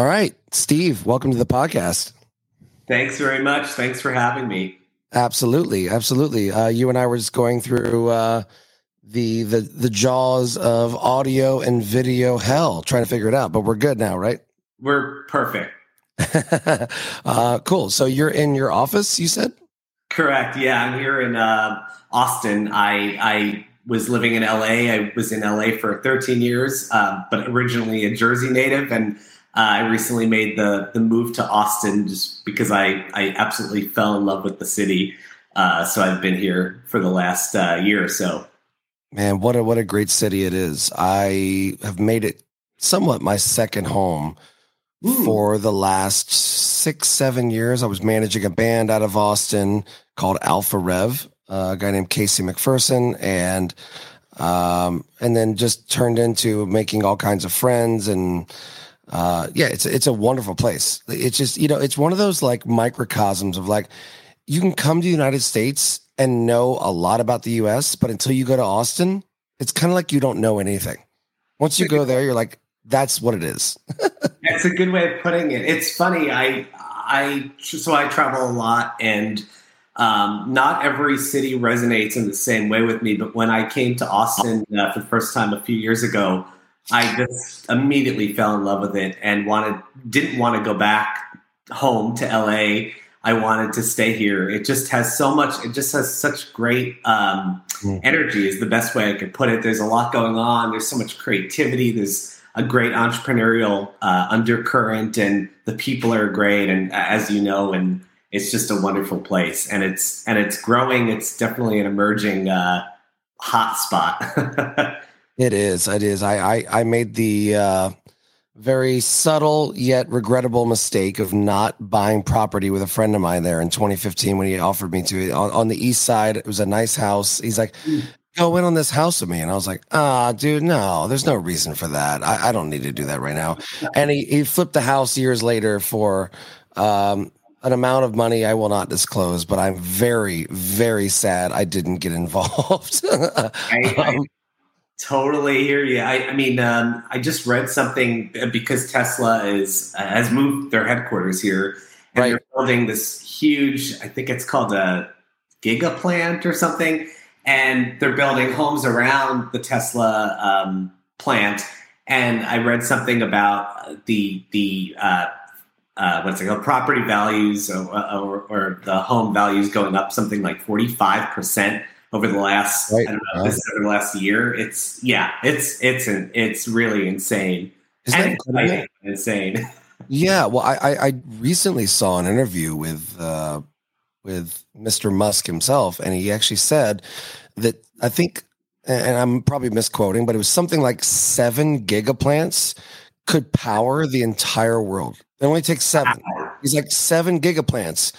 All right, Steve, welcome to the podcast. Thanks very much. Thanks for having me. Absolutely, absolutely. Uh, you and I were just going through uh, the the the jaws of audio and video hell, trying to figure it out. But we're good now, right? We're perfect. uh, cool. So you're in your office, you said? Correct. Yeah, I'm here in uh, Austin. I I was living in LA. I was in LA for 13 years, uh, but originally a Jersey native, and uh, I recently made the the move to Austin just because I I absolutely fell in love with the city. Uh, so I've been here for the last uh, year or so. Man, what a what a great city it is! I have made it somewhat my second home Ooh. for the last six seven years. I was managing a band out of Austin called Alpha Rev, uh, a guy named Casey McPherson, and um, and then just turned into making all kinds of friends and uh, yeah, it's it's a wonderful place. It's just you know it's one of those like microcosms of like you can come to the United States and know a lot about the U.S., but until you go to Austin, it's kind of like you don't know anything. Once you go there, you're like, that's what it is. that's a good way of putting it. It's funny. I I so I travel a lot and. Um, not every city resonates in the same way with me, but when I came to Austin uh, for the first time a few years ago, I just immediately fell in love with it and wanted didn't want to go back home to LA. I wanted to stay here. It just has so much. It just has such great um, mm. energy. Is the best way I could put it. There's a lot going on. There's so much creativity. There's a great entrepreneurial uh, undercurrent, and the people are great. And as you know, and it's just a wonderful place. And it's and it's growing. It's definitely an emerging uh, hot spot. It is. It is. I I, I made the uh, very subtle yet regrettable mistake of not buying property with a friend of mine there in 2015 when he offered me to on, on the east side. It was a nice house. He's like, "Go in on this house with me," and I was like, "Ah, dude, no. There's no reason for that. I, I don't need to do that right now." And he he flipped the house years later for. Um, an amount of money I will not disclose, but I'm very, very sad I didn't get involved. I, I, um, Totally hear you. I, I mean, um, I just read something uh, because Tesla is uh, has moved their headquarters here, and right. they're building this huge. I think it's called a giga plant or something, and they're building homes around the Tesla um, plant. And I read something about the the uh, uh, what's it called property values or, or, or the home values going up something like forty five percent over the last right. I don't know, this over the last year. It's yeah, it's it's an, it's really insane. Isn't and insane. Yeah, well, I, I recently saw an interview with uh, with Mr. Musk himself, and he actually said that I think, and I'm probably misquoting, but it was something like seven gigaplants could power the entire world. It only takes seven. He's like seven gigaplants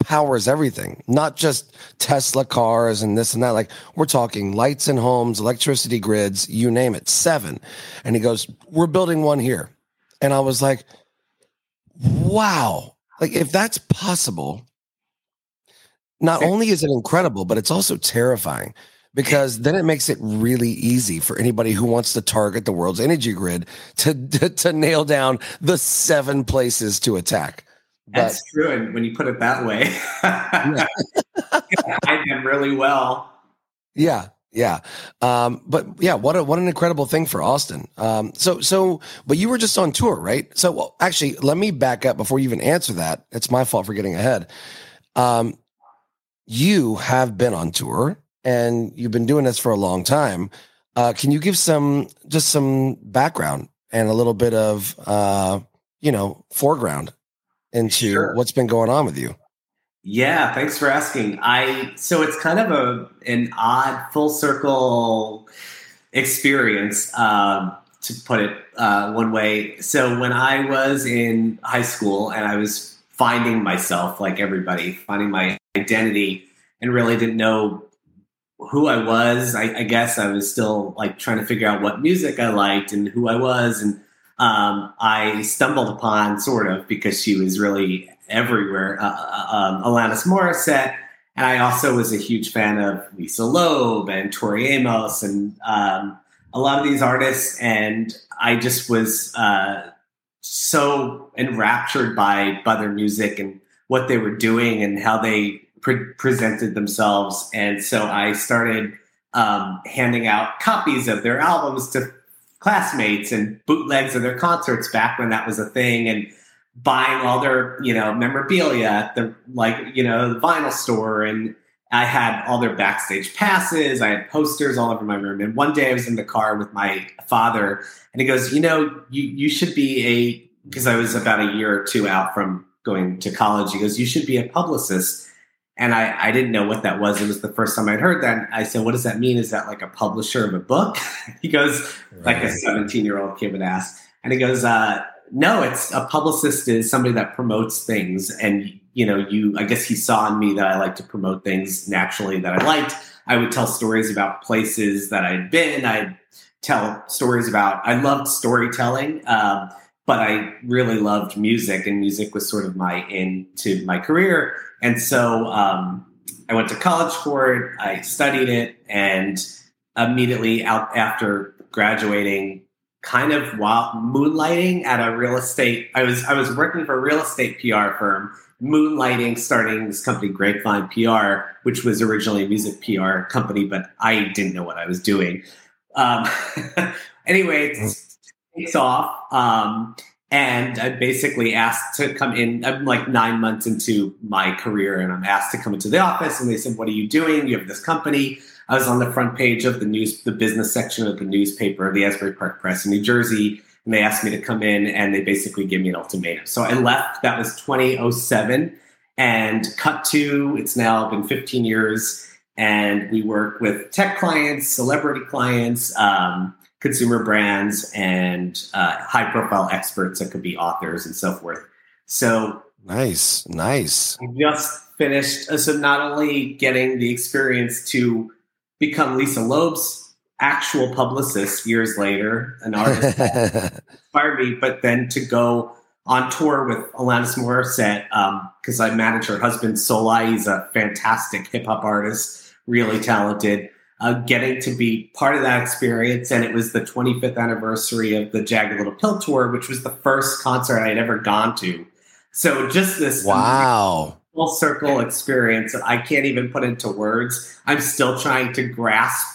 powers everything, not just Tesla cars and this and that. Like we're talking lights in homes, electricity grids, you name it, seven. And he goes, We're building one here. And I was like, Wow. Like if that's possible, not only is it incredible, but it's also terrifying because then it makes it really easy for anybody who wants to target the world's energy grid to, to, to nail down the seven places to attack. That's true. And when you put it that way, yeah. hide them really well. Yeah. Yeah. Um, but yeah, what a, what an incredible thing for Austin. Um, so, so, but you were just on tour, right? So well, actually, let me back up before you even answer that. It's my fault for getting ahead. Um, you have been on tour and you've been doing this for a long time. Uh, can you give some, just some background and a little bit of, uh, you know, foreground into sure. what's been going on with you. Yeah, thanks for asking. I so it's kind of a an odd full circle experience um, to put it uh, one way. So when I was in high school and I was finding myself, like everybody, finding my identity, and really didn't know who I was. I, I guess I was still like trying to figure out what music I liked and who I was and um, I stumbled upon sort of because she was really everywhere. Uh, uh, um, Alanis Morissette, and I also was a huge fan of Lisa Loeb and Tori Amos and um, a lot of these artists. And I just was uh, so enraptured by their music and what they were doing and how they pre- presented themselves. And so I started um, handing out copies of their albums to classmates and bootlegs of their concerts back when that was a thing and buying all their you know memorabilia at the like you know the vinyl store and I had all their backstage passes. I had posters all over my room. And one day I was in the car with my father, and he goes, "You know, you you should be a because I was about a year or two out from going to college. He goes, you should be a publicist." And I, I didn't know what that was. It was the first time I'd heard that. I said, What does that mean? Is that like a publisher of a book? he goes, right. like a 17 year old kid would ask. And he goes, uh, No, it's a publicist is somebody that promotes things. And, you know, you, I guess he saw in me that I like to promote things naturally that I liked. I would tell stories about places that I'd been. I'd tell stories about, I loved storytelling. Um, but I really loved music, and music was sort of my into my career. And so um, I went to college for it. I studied it, and immediately out after graduating, kind of while moonlighting at a real estate. I was I was working for a real estate PR firm, moonlighting, starting this company Grapevine PR, which was originally a music PR company, but I didn't know what I was doing. Um, anyway, takes off. Um, and I'm basically asked to come in. I'm like nine months into my career, and I'm asked to come into the office. And they said, "What are you doing? You have this company." I was on the front page of the news, the business section of the newspaper, the Asbury Park Press in New Jersey, and they asked me to come in, and they basically gave me an ultimatum. So I left. That was 2007, and cut to it's now been 15 years, and we work with tech clients, celebrity clients. Um, consumer brands and uh, high profile experts that could be authors and so forth. So nice, nice. I just finished. Uh, so not only getting the experience to become Lisa Loeb's actual publicist years later, an artist inspired me, but then to go on tour with Alanis Morissette because um, I manage her husband Souleye. He's a fantastic hip hop artist, really talented uh, getting to be part of that experience. And it was the 25th anniversary of the Jagged Little Pill tour, which was the first concert I had ever gone to. So just this wow full circle experience that I can't even put into words. I'm still trying to grasp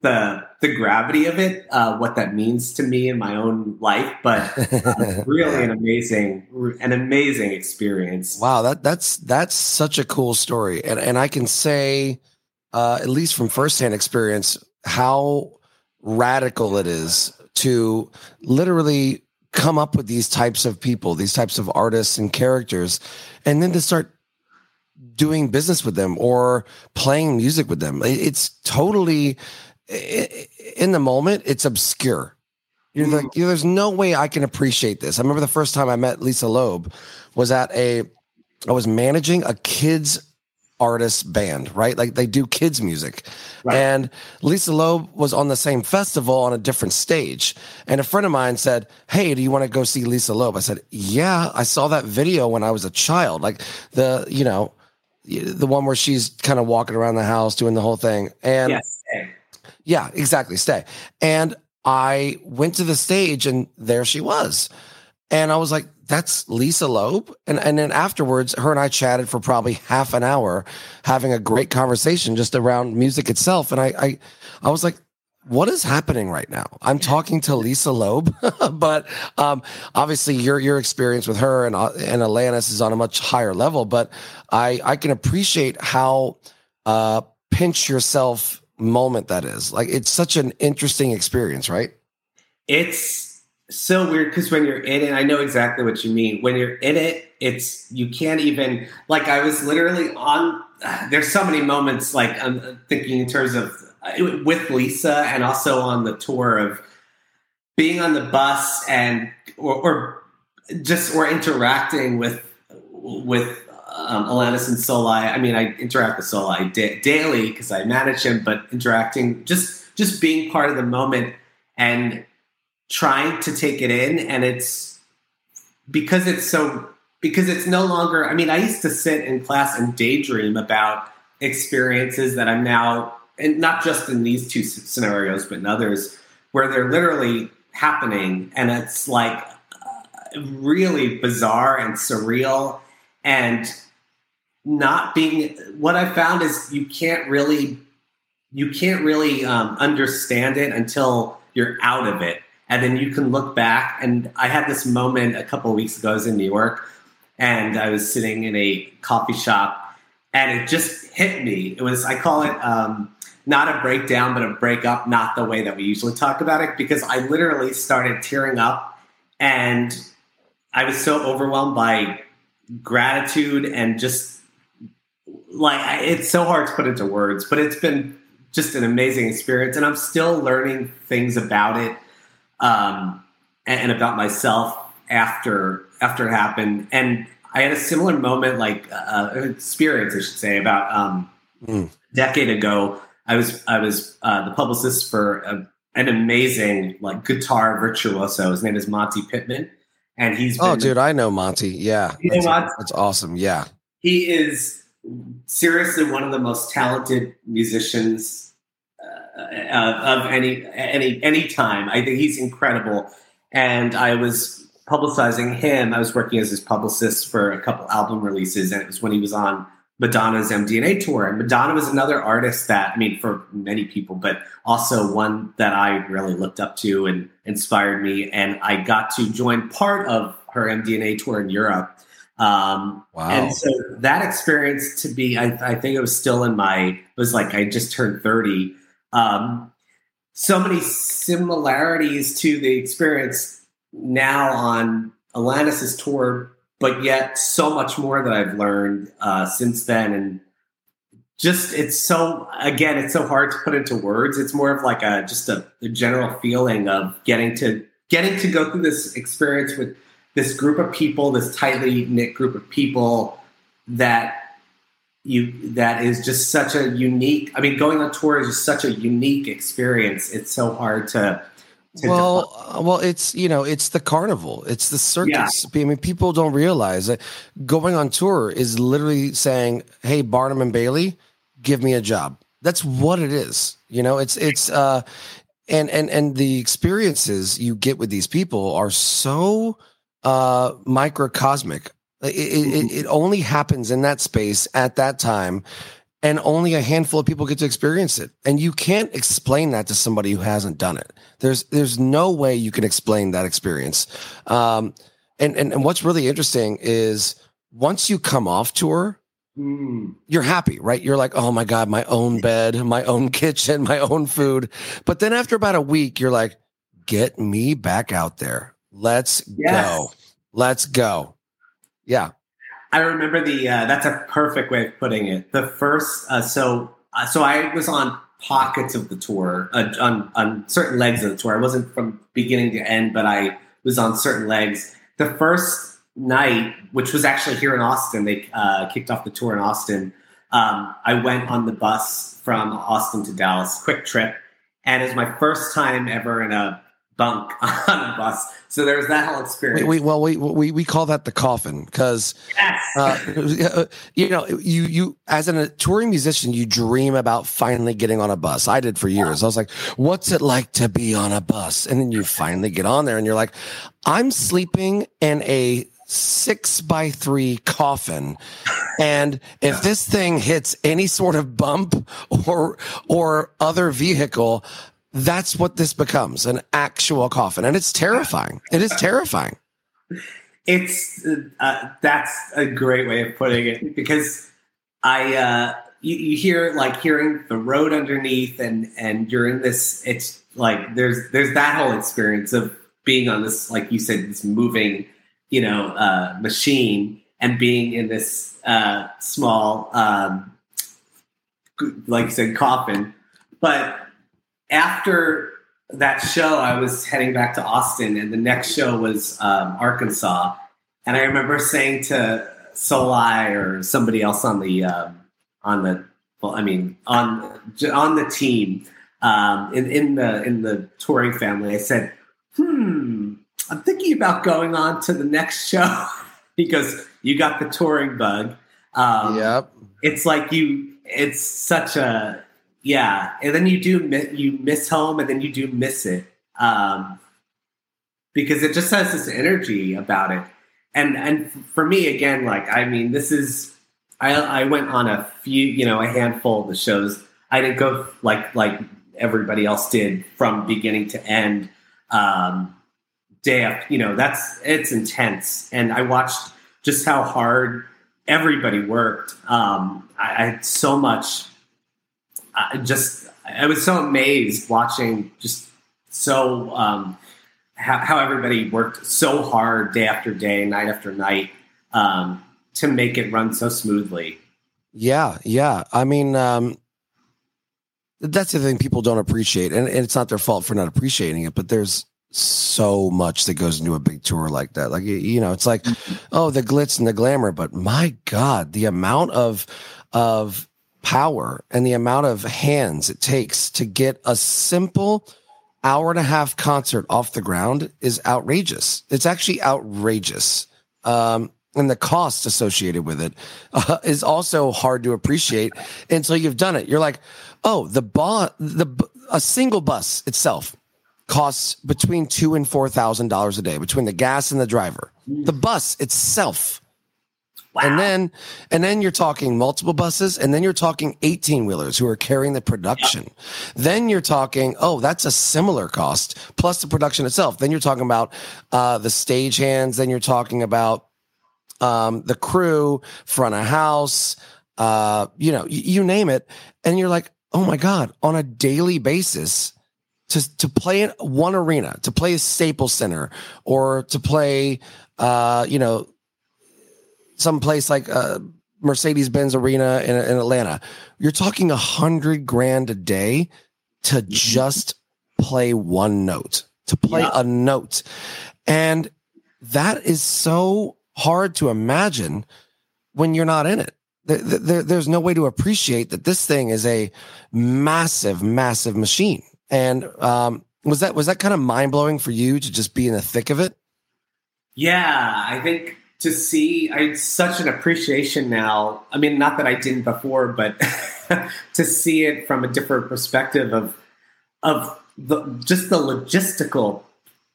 the the gravity of it, uh, what that means to me in my own life. But uh, really an amazing an amazing experience. Wow, that that's that's such a cool story, and and I can say uh, at least from firsthand experience, how radical it is to literally come up with these types of people, these types of artists and characters, and then to start doing business with them or playing music with them. It's totally in the moment, it's obscure. You're like, you know, there's no way I can appreciate this. I remember the first time I met Lisa Loeb was at a, I was managing a kids artist band, right? Like they do kids music. Right. And Lisa Loeb was on the same festival on a different stage. And a friend of mine said, Hey, do you want to go see Lisa Loeb? I said, Yeah, I saw that video when I was a child. Like the, you know, the one where she's kind of walking around the house doing the whole thing. And yes. yeah, exactly. Stay. And I went to the stage and there she was. And I was like, that's Lisa Loeb. And, and then afterwards, her and I chatted for probably half an hour, having a great conversation just around music itself. And I, I, I was like, what is happening right now? I'm talking to Lisa Loeb, but um, obviously your your experience with her and uh, and Alanis is on a much higher level. But I I can appreciate how uh, pinch yourself moment that is. Like it's such an interesting experience, right? It's so weird because when you're in it, I know exactly what you mean. When you're in it, it's you can't even like I was literally on. There's so many moments like I'm thinking in terms of uh, with Lisa and also on the tour of being on the bus and or, or just or interacting with with um, Alanis and Souleye. I mean, I interact with Souleye da- daily because I manage him, but interacting just just being part of the moment and trying to take it in and it's because it's so because it's no longer i mean i used to sit in class and daydream about experiences that i'm now and not just in these two scenarios but in others where they're literally happening and it's like uh, really bizarre and surreal and not being what i found is you can't really you can't really um, understand it until you're out of it and then you can look back and i had this moment a couple of weeks ago i was in new york and i was sitting in a coffee shop and it just hit me. It was i call it um, not a breakdown but a breakup not the way that we usually talk about it because i literally started tearing up and i was so overwhelmed by gratitude and just like it's so hard to put into words but it's been just an amazing experience and i'm still learning things about it um, and, and, about myself after after it happened and i had a similar moment like uh, experience i should say about um, mm. a decade ago i was i was uh, the publicist for a, an amazing like guitar virtuoso his name is Monty pittman and he's oh, dude, I know Monty. Yeah, that's, that's awesome. Yeah, he is seriously one of the most talented musicians uh, of any any any time. I think he's incredible, and I was publicizing him. I was working as his publicist for a couple album releases, and it was when he was on Madonna's MDNA tour. And Madonna was another artist that, I mean, for many people, but also one that I really looked up to and inspired me. And I got to join part of her MDNA tour in Europe. Um, wow. And so that experience to be, I, I, think it was still in my, it was like I just turned 30. Um, so many similarities to the experience now on Alanis's tour but yet so much more that I've learned uh, since then. And just it's so again, it's so hard to put into words. It's more of like a just a, a general feeling of getting to getting to go through this experience with this group of people, this tightly knit group of people that you that is just such a unique i mean going on tour is just such a unique experience it's so hard to well, uh, well, it's you know, it's the carnival, it's the circus. Yeah. I mean, people don't realize that going on tour is literally saying, "Hey, Barnum and Bailey, give me a job." That's what it is. You know, it's it's uh, and and and the experiences you get with these people are so uh microcosmic. It, it, it, only happens in that space at that time and only a handful of people get to experience it. And you can't explain that to somebody who hasn't done it. There's there's no way you can explain that experience. Um, and, and and what's really interesting is once you come off tour mm. you're happy right? You're like oh my god my own bed my own kitchen my own food. But then after about a week you're like get me back out there. Let's yes. go let's go yeah I remember the. Uh, that's a perfect way of putting it. The first, uh, so uh, so I was on pockets of the tour, uh, on on certain legs of the tour. I wasn't from beginning to end, but I was on certain legs. The first night, which was actually here in Austin, they uh, kicked off the tour in Austin. Um, I went on the bus from Austin to Dallas, quick trip, and it was my first time ever in a bunk on a bus. So there was that whole experience. We, we well, we, we we call that the coffin because, yes. uh, you know, you you as a touring musician, you dream about finally getting on a bus. I did for years. I was like, "What's it like to be on a bus?" And then you finally get on there, and you're like, "I'm sleeping in a." Six by three coffin, and if this thing hits any sort of bump or or other vehicle, that's what this becomes an actual coffin. And it's terrifying. It is terrifying. It's uh, that's a great way of putting it because i uh you, you hear like hearing the road underneath and and you're in this it's like there's there's that whole experience of being on this like you said this moving you know uh machine and being in this uh small um like you said coffin. But after that show, I was heading back to Austin, and the next show was um, Arkansas. And I remember saying to Souleye or somebody else on the um, on the well, I mean on on the team um, in in the in the touring family, I said, "Hmm, I'm thinking about going on to the next show because you got the touring bug." Um, yep. It's like you. It's such a yeah, and then you do you miss home, and then you do miss it. Um, because it just has this energy about it. And and for me again, like I mean, this is I I went on a few, you know, a handful of the shows. I didn't go like like everybody else did from beginning to end. Um, day you know, that's it's intense. And I watched just how hard everybody worked. Um, I, I had so much. I just I was so amazed watching just so um, how, how, everybody worked so hard day after day, night after night um, to make it run so smoothly. Yeah, yeah. I mean, um, that's the thing people don't appreciate, and, and it's not their fault for not appreciating it. But there's so much that goes into a big tour like that. Like you know, it's like, mm-hmm. oh, the glitz and the glamour, but my God, the amount of of power and the amount of hands it takes to get a simple hour and a half concert off the ground is outrageous. It's actually outrageous. Um, and the cost associated with it uh, is also hard to appreciate until you've done it. You're like, oh, the bus, the a single bus itself costs between two and four thousand dollars a day between the gas and the driver. The bus itself. Wow. And then and then you're talking multiple buses and then you're talking 18 wheelers who are carrying the production. Yep. Then you're talking, oh, that's a similar cost plus the production itself. Then you're talking about uh, the stage hands, then you're talking about um, the crew, front of house, uh, you know, y- you name it. And you're like, oh my God, on a daily basis, to to play in one arena, to play a Staples Center, or to play, uh, you know, some place like uh, Mercedes Benz Arena in, in, Atlanta, you're talking a hundred grand a day to mm-hmm. just play one note, to play yeah. a note, and that is so hard to imagine when you're not in it. There, there, there's no way to appreciate that this thing is a massive, massive machine. And um, was that was that kind of mind blowing for you to just be in the thick of it? Yeah, I think to see I had such an appreciation now. I mean, not that I didn't before, but to see it from a different perspective of of the just the logistical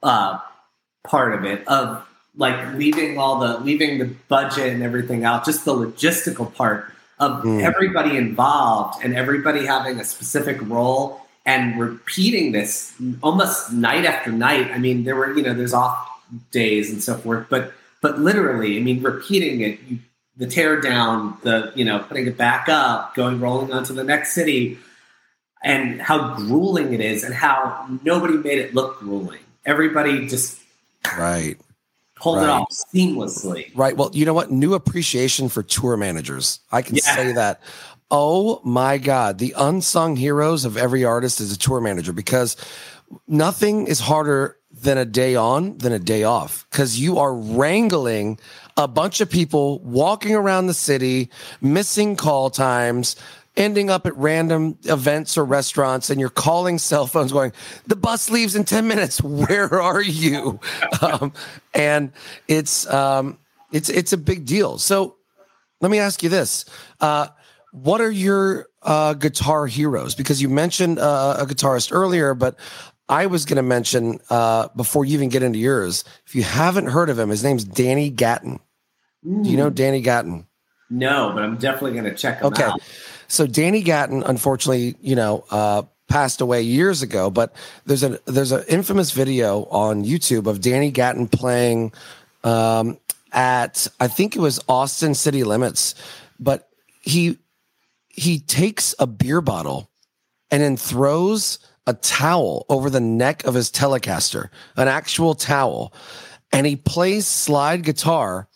uh, part of it of like leaving all the leaving the budget and everything out, just the logistical part of mm. everybody involved and everybody having a specific role and repeating this almost night after night. I mean, there were, you know, there's off days and so forth, but but literally, I mean, repeating it, you, the tear down, the you know, putting it back up, going rolling onto the next city, and how grueling it is, and how nobody made it look grueling. Everybody just right pulled right. it off seamlessly. Right. Well, you know what? New appreciation for tour managers. I can yeah. say that. Oh my God. The unsung heroes of every artist is a tour manager because nothing is harder than a day on than a day off. Because you are wrangling a bunch of people walking around the city, missing call times, ending up at random events or restaurants and you're calling cell phones going the bus leaves in 10 minutes. Where are you? Um, and it's um, it's it's a big deal. So let me ask you this. Uh, what are your uh, guitar heroes? Because you mentioned uh, a guitarist earlier but I was going to mention uh, before you even get into yours, if you haven't heard of him, his name's Danny Gatton. Mm. Do you know mm. Danny Gatton? No, but I'm definitely going to check him okay. out. So Danny Gatton, unfortunately, you know, uh, passed away years ago, but there's a there's an infamous video on YouTube of Danny Gatton playing um, at I think it was Austin City Limits, but he he takes a beer bottle and then throws a towel over the neck of his Telecaster, an actual towel, and he plays slide guitar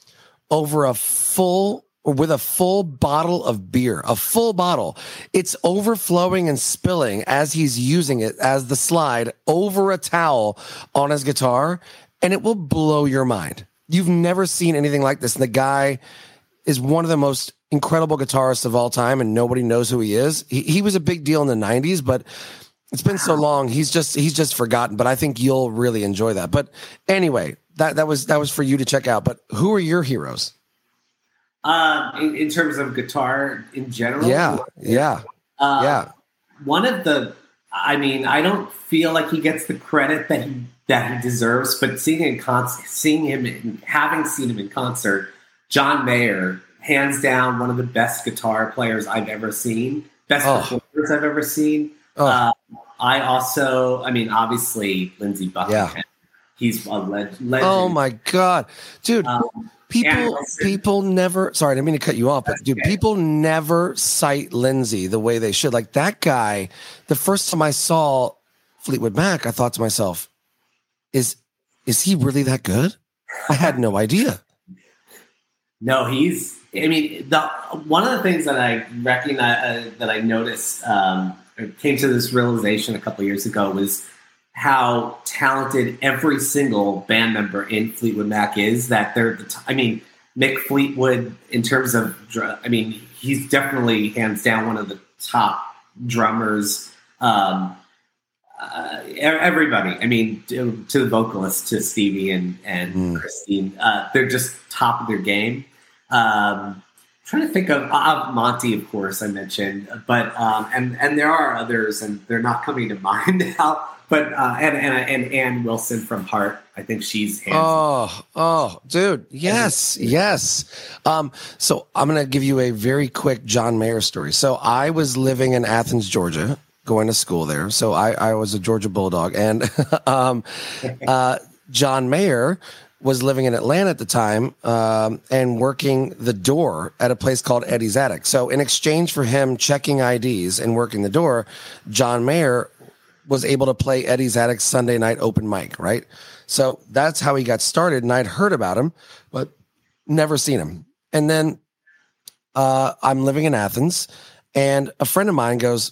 over a full with a full bottle of beer, a full bottle. It's overflowing and spilling as he's using it as the slide over a towel on his guitar, and it will blow your mind. You've never seen anything like this. And the guy is one of the most incredible guitarists of all time, and nobody knows who he is. He, he was a big deal in the 90s, but it's been so long. He's just he's just forgotten, but I think you'll really enjoy that. But anyway, that that was that was for you to check out. But who are your heroes? Uh, in, in, terms of guitar in general. Yeah, yeah, uh, yeah. One of the, I mean, I don't feel like he gets the credit that he that he deserves. But seeing him in concert, seeing him, in, having seen him in concert, John Mayer, hands down, one of the best guitar players I've ever seen, best oh. performers I've ever seen. Oh. Uh, I also, I mean, obviously Lindsey Buckingham. Yeah. He's a legend. Oh my god, dude! Um, people, people never. Sorry, I didn't mean to cut you off, but dude, okay. people never cite Lindsey the way they should. Like that guy. The first time I saw Fleetwood Mac, I thought to myself, "Is is he really that good?" I had no idea. No, he's. I mean, the one of the things that I recognize uh, that I noticed um, came to this realization a couple years ago was how talented every single band member in Fleetwood Mac is. That they're, the t- I mean, Mick Fleetwood in terms of, I mean, he's definitely hands down one of the top drummers. Um, uh, everybody, I mean, to, to, the vocalists, to Stevie and and mm. Christine, uh, they're just top of their game. Um, trying to think of uh, Monty, of course, I mentioned, but um, and and there are others, and they're not coming to mind now. But uh, and and and Ann Wilson from Heart, I think she's oh oh dude, yes yes. Um, so I'm gonna give you a very quick John Mayer story. So I was living in Athens, Georgia, going to school there. So I I was a Georgia Bulldog, and um, uh, John Mayer was living in Atlanta at the time um, and working the door at a place called Eddie's Attic. So, in exchange for him checking IDs and working the door, John Mayer was able to play Eddie's Attic Sunday night open mic, right? So that's how he got started. And I'd heard about him, but never seen him. And then uh, I'm living in Athens, and a friend of mine goes,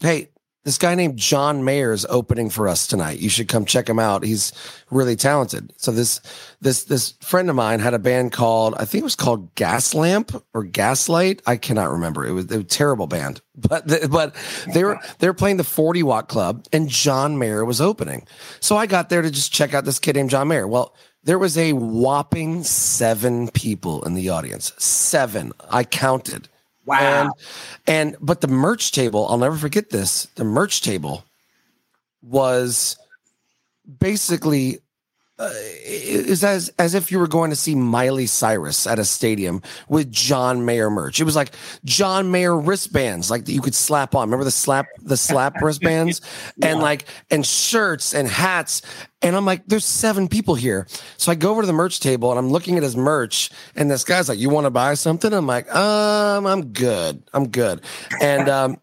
Hey, this guy named John Mayer is opening for us tonight. You should come check him out. He's really talented. So this this this friend of mine had a band called I think it was called Gaslamp or Gaslight. I cannot remember. It was, it was a terrible band, but the, but they were they were playing the Forty Watt Club, and John Mayer was opening. So I got there to just check out this kid named John Mayer. Well, there was a whopping seven people in the audience. Seven. I counted. Wow. And, and but the merch table, I'll never forget this. The merch table was basically uh, is as as if you were going to see Miley Cyrus at a stadium with John Mayer merch. It was like John Mayer wristbands, like that you could slap on. Remember the slap the slap wristbands, yeah. and like and shirts and hats. And I'm like, there's seven people here. So I go over to the merch table and I'm looking at his merch, and this guy's like, "You want to buy something?" I'm like, "Um, I'm good. I'm good." And um,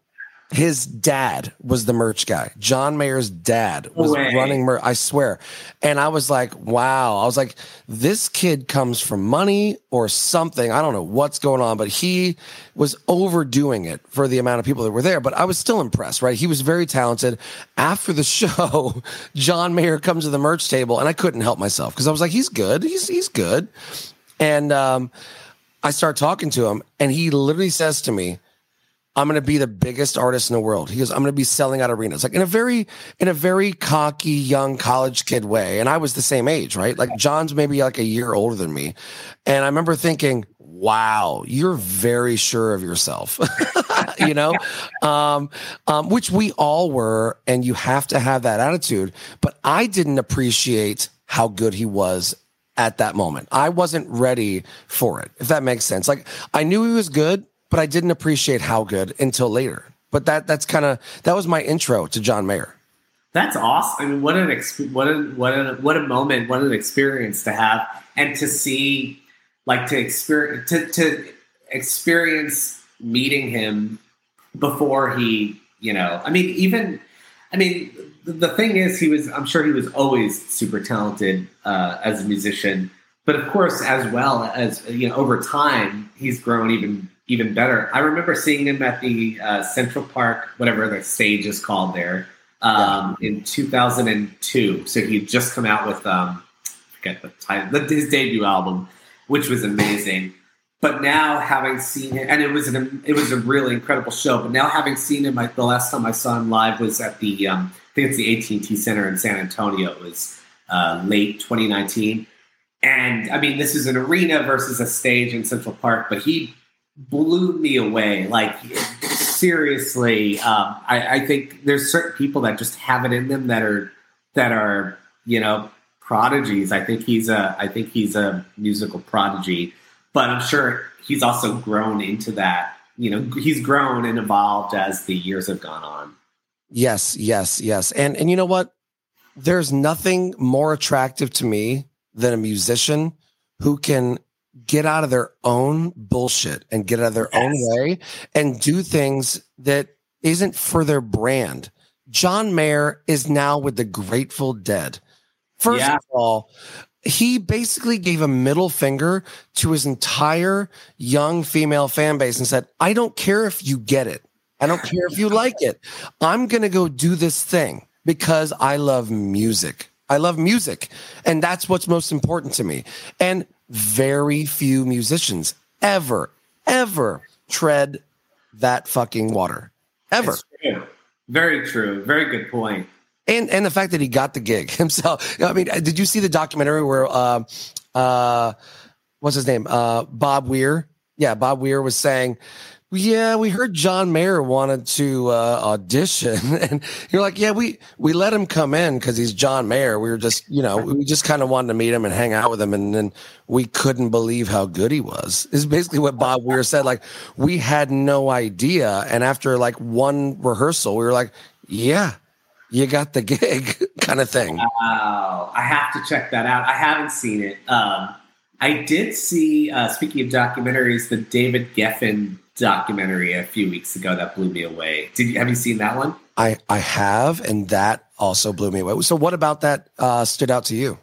his dad was the merch guy. John Mayer's dad was running merch. I swear. And I was like, wow. I was like, this kid comes from money or something. I don't know what's going on, but he was overdoing it for the amount of people that were there. But I was still impressed, right? He was very talented. After the show, John Mayer comes to the merch table and I couldn't help myself because I was like, he's good. He's, he's good. And, um, I start talking to him and he literally says to me, I'm going to be the biggest artist in the world. He goes, I'm going to be selling out arenas, like in a very, in a very cocky young college kid way. And I was the same age, right? Like John's maybe like a year older than me. And I remember thinking, wow, you're very sure of yourself, you know, um, um, which we all were. And you have to have that attitude. But I didn't appreciate how good he was at that moment. I wasn't ready for it, if that makes sense. Like I knew he was good but I didn't appreciate how good until later. But that that's kind of that was my intro to John Mayer. That's awesome. I mean, what an ex- what a what a what a moment, what an experience to have, and to see, like to experience to to experience meeting him before he, you know, I mean, even, I mean, the thing is, he was. I'm sure he was always super talented uh, as a musician, but of course, as well as you know, over time, he's grown even even better. I remember seeing him at the uh, Central Park, whatever the stage is called there, um, yeah. in 2002. So he had just come out with um, forget the title, his debut album, which was amazing. But now having seen him, and it was an it was a really incredible show. But now having seen him, like the last time I saw him live was at the um, I think it's the AT and T Center in San Antonio. It was uh, late 2019. And I mean, this is an arena versus a stage in Central Park, but he blew me away. Like seriously, um, I, I, think there's certain people that just have it in them that are that are you know, prodigies. I think he's a I think he's a musical prodigy, but I'm sure he's also grown into that. You know, he's grown and evolved as the years have gone on. Yes, yes, yes. And and you know what? There's nothing more attractive to me than a musician who can get out of their own bullshit and get out of their yes. own way and do things that isn't for their brand. John Mayer is now with the Grateful Dead. First yeah. of all, he basically gave a middle finger to his entire young female fan base and said, I don't care if you get it. I don't care if you like it. I'm going to go do this thing because I love music. I love music. And that's what's most important to me. And very few musicians ever, ever tread that fucking water. Ever. True. Very true. Very good point. And and the fact that he got the gig himself. I mean, did you see the documentary where uh uh what's his name? Uh Bob Weir. Yeah, Bob Weir was saying yeah, we heard John Mayer wanted to uh, audition, and you're like, yeah, we we let him come in because he's John Mayer. We were just, you know, we just kind of wanted to meet him and hang out with him, and then we couldn't believe how good he was. Is basically what Bob Weir said. Like, we had no idea, and after like one rehearsal, we were like, yeah, you got the gig, kind of thing. Wow, I have to check that out. I haven't seen it. Um, I did see. Uh, speaking of documentaries, the David Geffen documentary a few weeks ago that blew me away. Did you have you seen that one? I I have, and that also blew me away. So, what about that uh, stood out to you?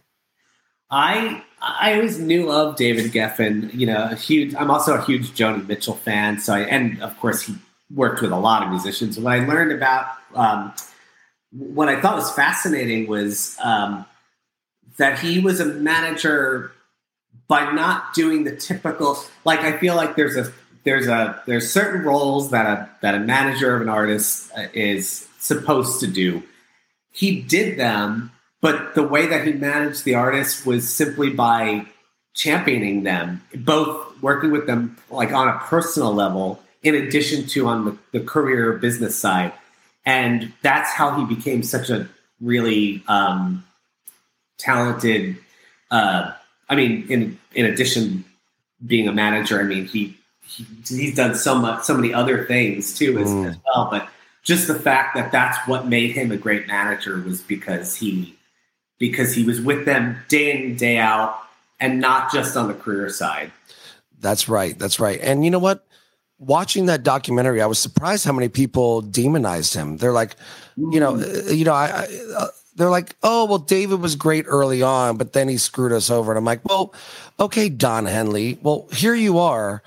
I I always knew of David Geffen. You know, a huge. I'm also a huge Joni Mitchell fan. So, I, and of course, he worked with a lot of musicians. What I learned about, um, what I thought was fascinating was um, that he was a manager by not doing the typical. Like, I feel like there's a there's a there's certain roles that a that a manager of an artist uh, is supposed to do. He did them, but the way that he managed the artist was simply by championing them, both working with them like on a personal level, in addition to on the, the career business side. And that's how he became such a really um, talented. Uh, I mean, in in addition being a manager, I mean he he, he's done so much, so many other things too as, mm. as, well. But just the fact that that's what made him a great manager was because he because he was with them day in day out, and not just on the career side. That's right. That's right. And you know what? Watching that documentary, I was surprised how many people demonized him. They're like, mm. you know, mm. uh, you know, I, I uh, they're like, oh, well, David was great early on, but then he screwed us over. And I'm like, well, okay, Don Henley. Well, here you are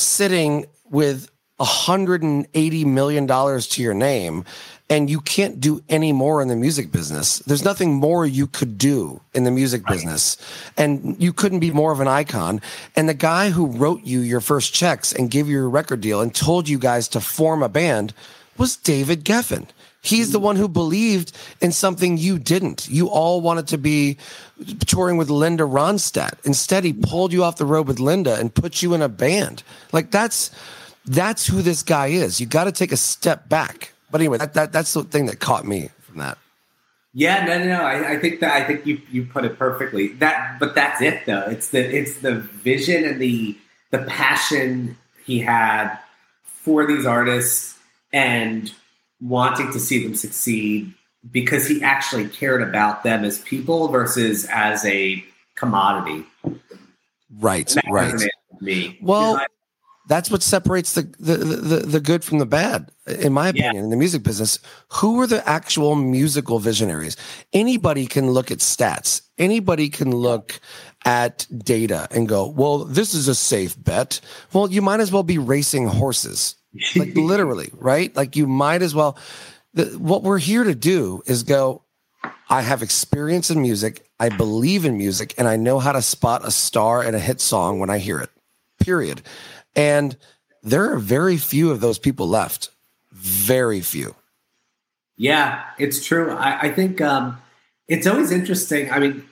sitting with $180 million to your name and you can't do any more in the music business. There's nothing more you could do in the music business. And you couldn't be more of an icon. And the guy who wrote you your first checks and gave you your record deal and told you guys to form a band was David Geffen. He's the mm-hmm. one who believed in something you didn't. You all wanted to be touring with Linda Ronstadt. Instead, he pulled you off the road with Linda and put you in a band. Like that's that's who this guy is. You got to take a step back. But anyway, that, that that's the thing that caught me from that. Yeah, no, no, no. I, I, think that I think you you put it perfectly. That, but that's it though. It's the it's the vision and the the passion he had for these artists and wanting to see them succeed because he actually cared about them as people versus as a commodity. Right, right. Me. Well, I, that's what separates the, the, the the good from the bad, in my opinion, yeah. in the music business. Who are the actual musical visionaries? Anybody can look at stats. Anybody can look at data and go, "Well, this is a safe bet." Well, you might as well be racing horses like literally, right? Like you might as well. The, what we're here to do is go. I have experience in music. I believe in music, and I know how to spot a star and a hit song when I hear it. Period. And there are very few of those people left. Very few. Yeah, it's true. I, I think um, it's always interesting. I mean,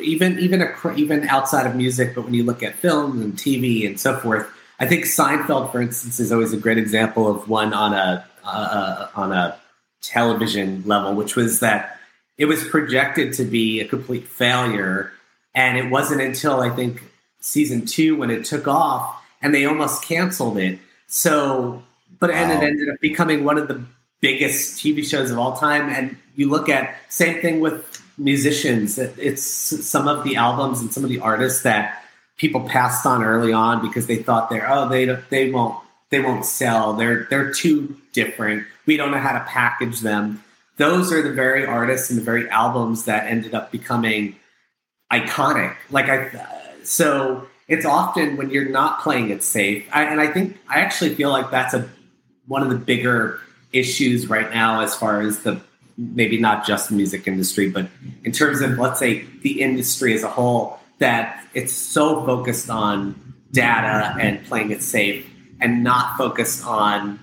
even even a, even outside of music, but when you look at film and TV and so forth, I think Seinfeld, for instance, is always a great example of one on a uh, on a television level, which was that it was projected to be a complete failure. And it wasn't until I think season two when it took off and they almost canceled it. So, but wow. and it ended up becoming one of the biggest TV shows of all time. And you look at same thing with musicians. It's some of the albums and some of the artists that people passed on early on because they thought they're oh they they won't they won't sell. They're they're too different. We don't know how to package them. Those are the very artists and the very albums that ended up becoming iconic. Like I, so it's often when you're not playing it safe, I, and I think I actually feel like that's a one of the bigger issues right now as far as the maybe not just the music industry, but in terms of let's say the industry as a whole, that it's so focused on data and playing it safe and not focused on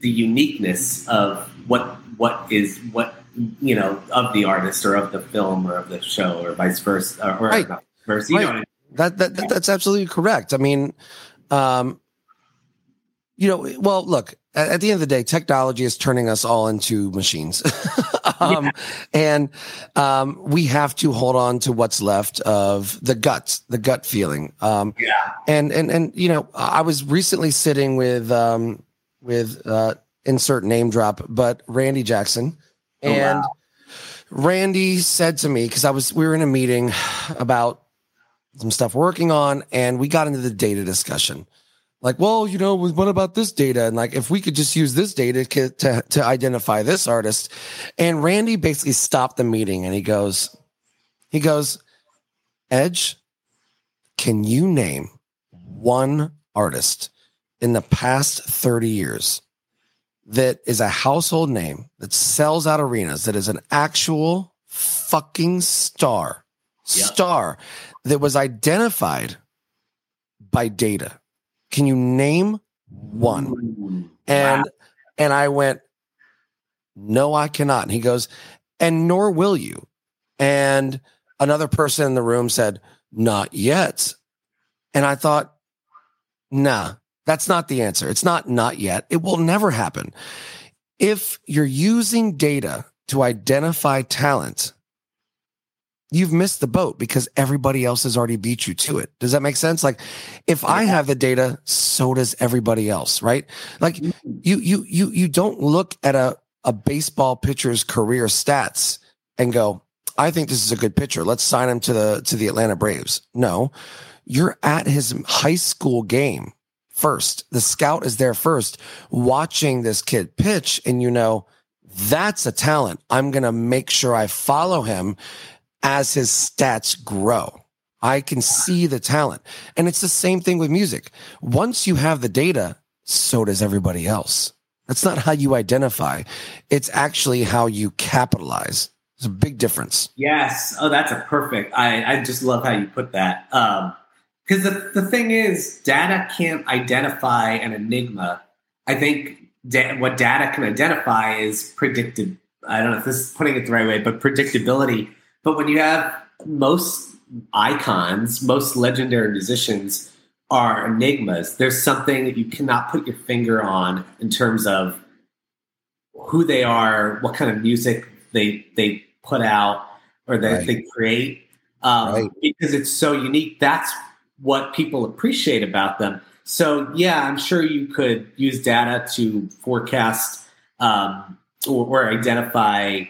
the uniqueness of what what is what you know of the artist or of the film or of the show or vice versa or, right. versa. Right. Know, that, that, that that's absolutely correct. I mean, um, you know, well, look, at, the end of the day, technology is turning us all into machines. um, yeah. And um, we have to hold on to what's left of the gut, the gut feeling. Um, yeah. And, and, and, you know, I was recently sitting with, um, with, uh, insert name drop, but Randy Jackson. And oh, wow. Randy said to me, because I was, we were in a meeting about some stuff working on, and we got into the data discussion like, well, you know, what about this data? And like, if we could just use this data to, to identify this artist. And Randy basically stopped the meeting and he goes, he goes, Edge, can you name one artist in the past 30 years that is a household name that sells out arenas, that is an actual fucking star, yep. star that was identified by data? Can you name one? And wow. and I went, No, I cannot. And he goes, and nor will you. And another person in the room said, Not yet. And I thought, nah, that's not the answer. It's not not yet. It will never happen. If you're using data to identify talent, you've missed the boat because everybody else has already beat you to it. Does that make sense? Like if I have the data, so does everybody else, right? Like mm-hmm. you you you you don't look at a a baseball pitcher's career stats and go, I think this is a good pitcher. Let's sign him to the to the Atlanta Braves. No. You're at his high school game first. The scout is there first watching this kid pitch and you know that's a talent. I'm going to make sure I follow him as his stats grow. I can see the talent. And it's the same thing with music. Once you have the data, so does everybody else. That's not how you identify. It's actually how you capitalize. It's a big difference. Yes. Oh, that's a perfect. I, I just love how you put that. Um, because the, the thing is, data can't identify an enigma. I think da- what data can identify is predicted. I don't know if this is putting it the right way, but predictability but when you have most icons, most legendary musicians are enigmas, there's something that you cannot put your finger on in terms of who they are, what kind of music they they put out or that right. they create, um, right. because it's so unique. That's what people appreciate about them. So yeah, I'm sure you could use data to forecast um, or, or identify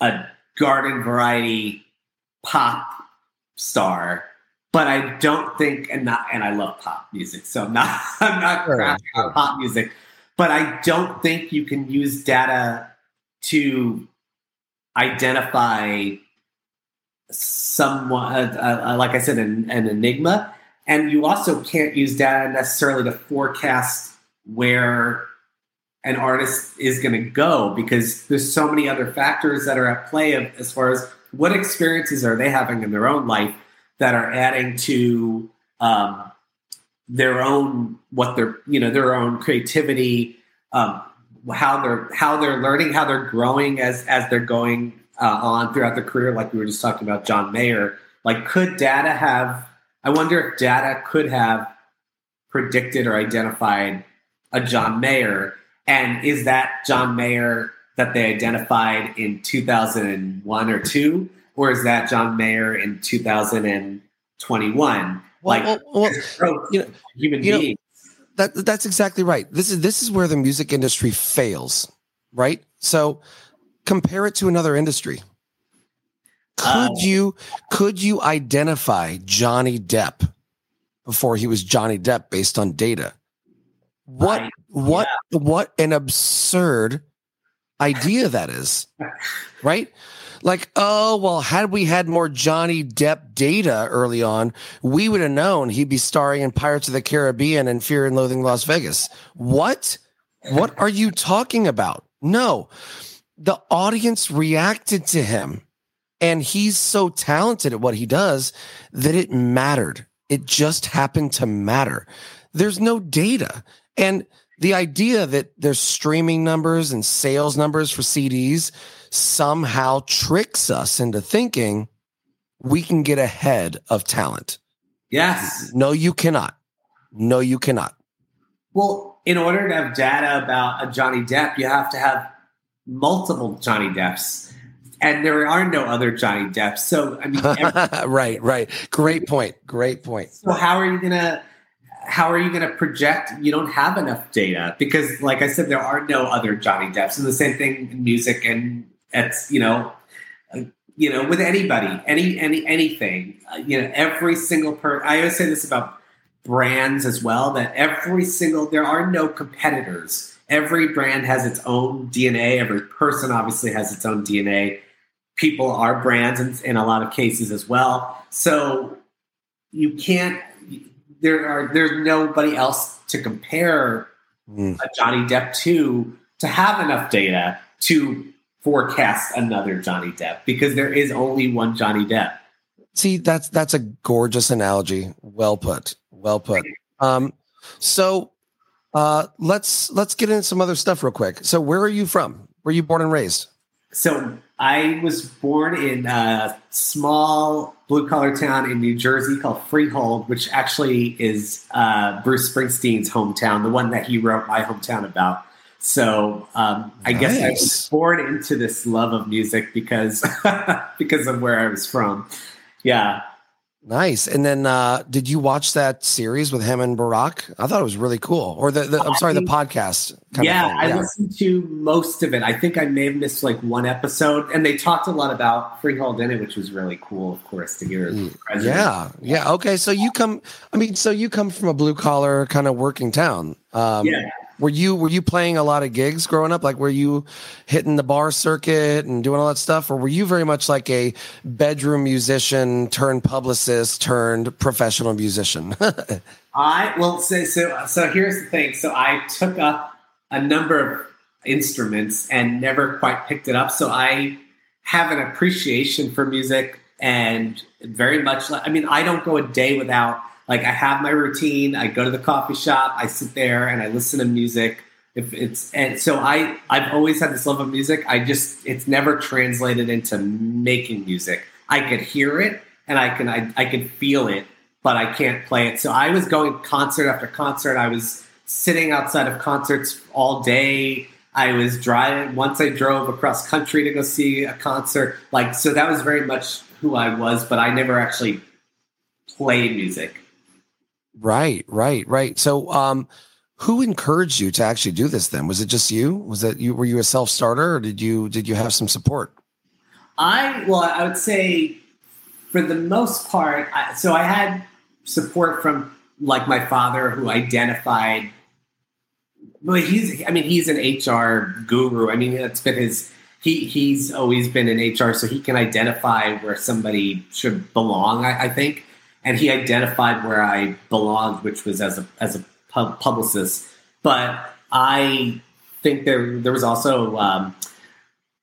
a garden variety pop star, but I don't think and not and I love pop music, so I'm not I'm not sure, sure. pop music, but I don't think you can use data to identify someone uh, uh, like I said an, an enigma, and you also can't use data necessarily to forecast where an artist is going to go because there's so many other factors that are at play as far as what experiences are they having in their own life that are adding to um, their own what their you know their own creativity um, how they're how they're learning how they're growing as as they're going uh, on throughout their career like we were just talking about john mayer. Like could data have i wonder if data could have predicted or identified a john mayer and is that John Mayer that they identified in 2001 or two, or is that John Mayer in 2021? Well, like, well, well, you know, human you know, beings. that that's exactly right. This is this is where the music industry fails, right? So compare it to another industry. Could Uh, you could you identify Johnny Depp before he was Johnny Depp based on data? What I- what what an absurd idea that is. right? Like, oh, well, had we had more Johnny Depp data early on, we would have known he'd be starring in Pirates of the Caribbean and Fear and Loathing in Las Vegas. What? What are you talking about? No. The audience reacted to him and he's so talented at what he does that it mattered. It just happened to matter. There's no data. And the idea that there's streaming numbers and sales numbers for CDs somehow tricks us into thinking we can get ahead of talent. Yes. No, you cannot. No, you cannot. Well, in order to have data about a Johnny Depp, you have to have multiple Johnny Depps, and there are no other Johnny Depps. So, I mean, every, right, right. Great point. Great point. so how are you gonna how are you gonna project? You don't have enough data because, like I said, there are no other Johnny Depps, and the same thing in music, and it's you know. uh, You know, with anybody, any any anything, uh, you know, every single person. I always say this about brands as well that every single there are no competitors every brand has its own dna every person obviously has its own dna people are brands in, in a lot of cases as well so you can't there are there's nobody else to compare Mm. a johnny depp to to have enough data to forecast another johnny depp because there is only one johnny depp See, that's that's a gorgeous analogy. Well put. Well put. Um, so uh let's let's get into some other stuff real quick. So where are you from? Were you born and raised? So I was born in a small blue collar town in New Jersey called Freehold, which actually is uh, Bruce Springsteen's hometown, the one that he wrote my hometown about. So um, I guess I was born into this love of music because because of where I was from. Yeah, Nice. And then uh did you watch that series with him and Barack? I thought it was really cool. Or the, the I'm sorry, the podcast. kind of yeah. I listened to most of it. I think I may have missed like one episode, and they talked a lot about Freehold in it, which was really cool, of course, to hear. the. Yeah, yeah. Okay, so you come. I mean, so you come from a blue collar kind of working town. Um, Yeah. Were you were you playing a lot of gigs growing up? Like, were you hitting the bar circuit and doing all that stuff, or were you very much like a bedroom musician turned publicist turned professional musician? I well, so, so so here's the thing. So I took up a number of instruments and never quite picked it up. So I have an appreciation for music and very much. Like, I mean, I don't go a day without like I have my routine. I go to the coffee shop. I sit there and I listen to music. If it's and so I I've always had this love of music. I just it's never translated into making music. I could hear it and I can I, I can feel it, but I can't play it. So I was going concert after concert. I was sitting outside of concerts all day. I was driving once I drove across country to go see a concert. Like so that was very much who I was, but I never actually played music. Right, right, right. So, um, who encouraged you to actually do this? Then was it just you? Was that you? Were you a self starter, or did you did you have some support? I well, I would say for the most part. I, so I had support from like my father, who identified. Well, he's. I mean, he's an HR guru. I mean, that's been his. He he's always been in HR, so he can identify where somebody should belong. I, I think, and he identified where I belonged, which was as a as a pub, publicist. But I think there there was also. Um,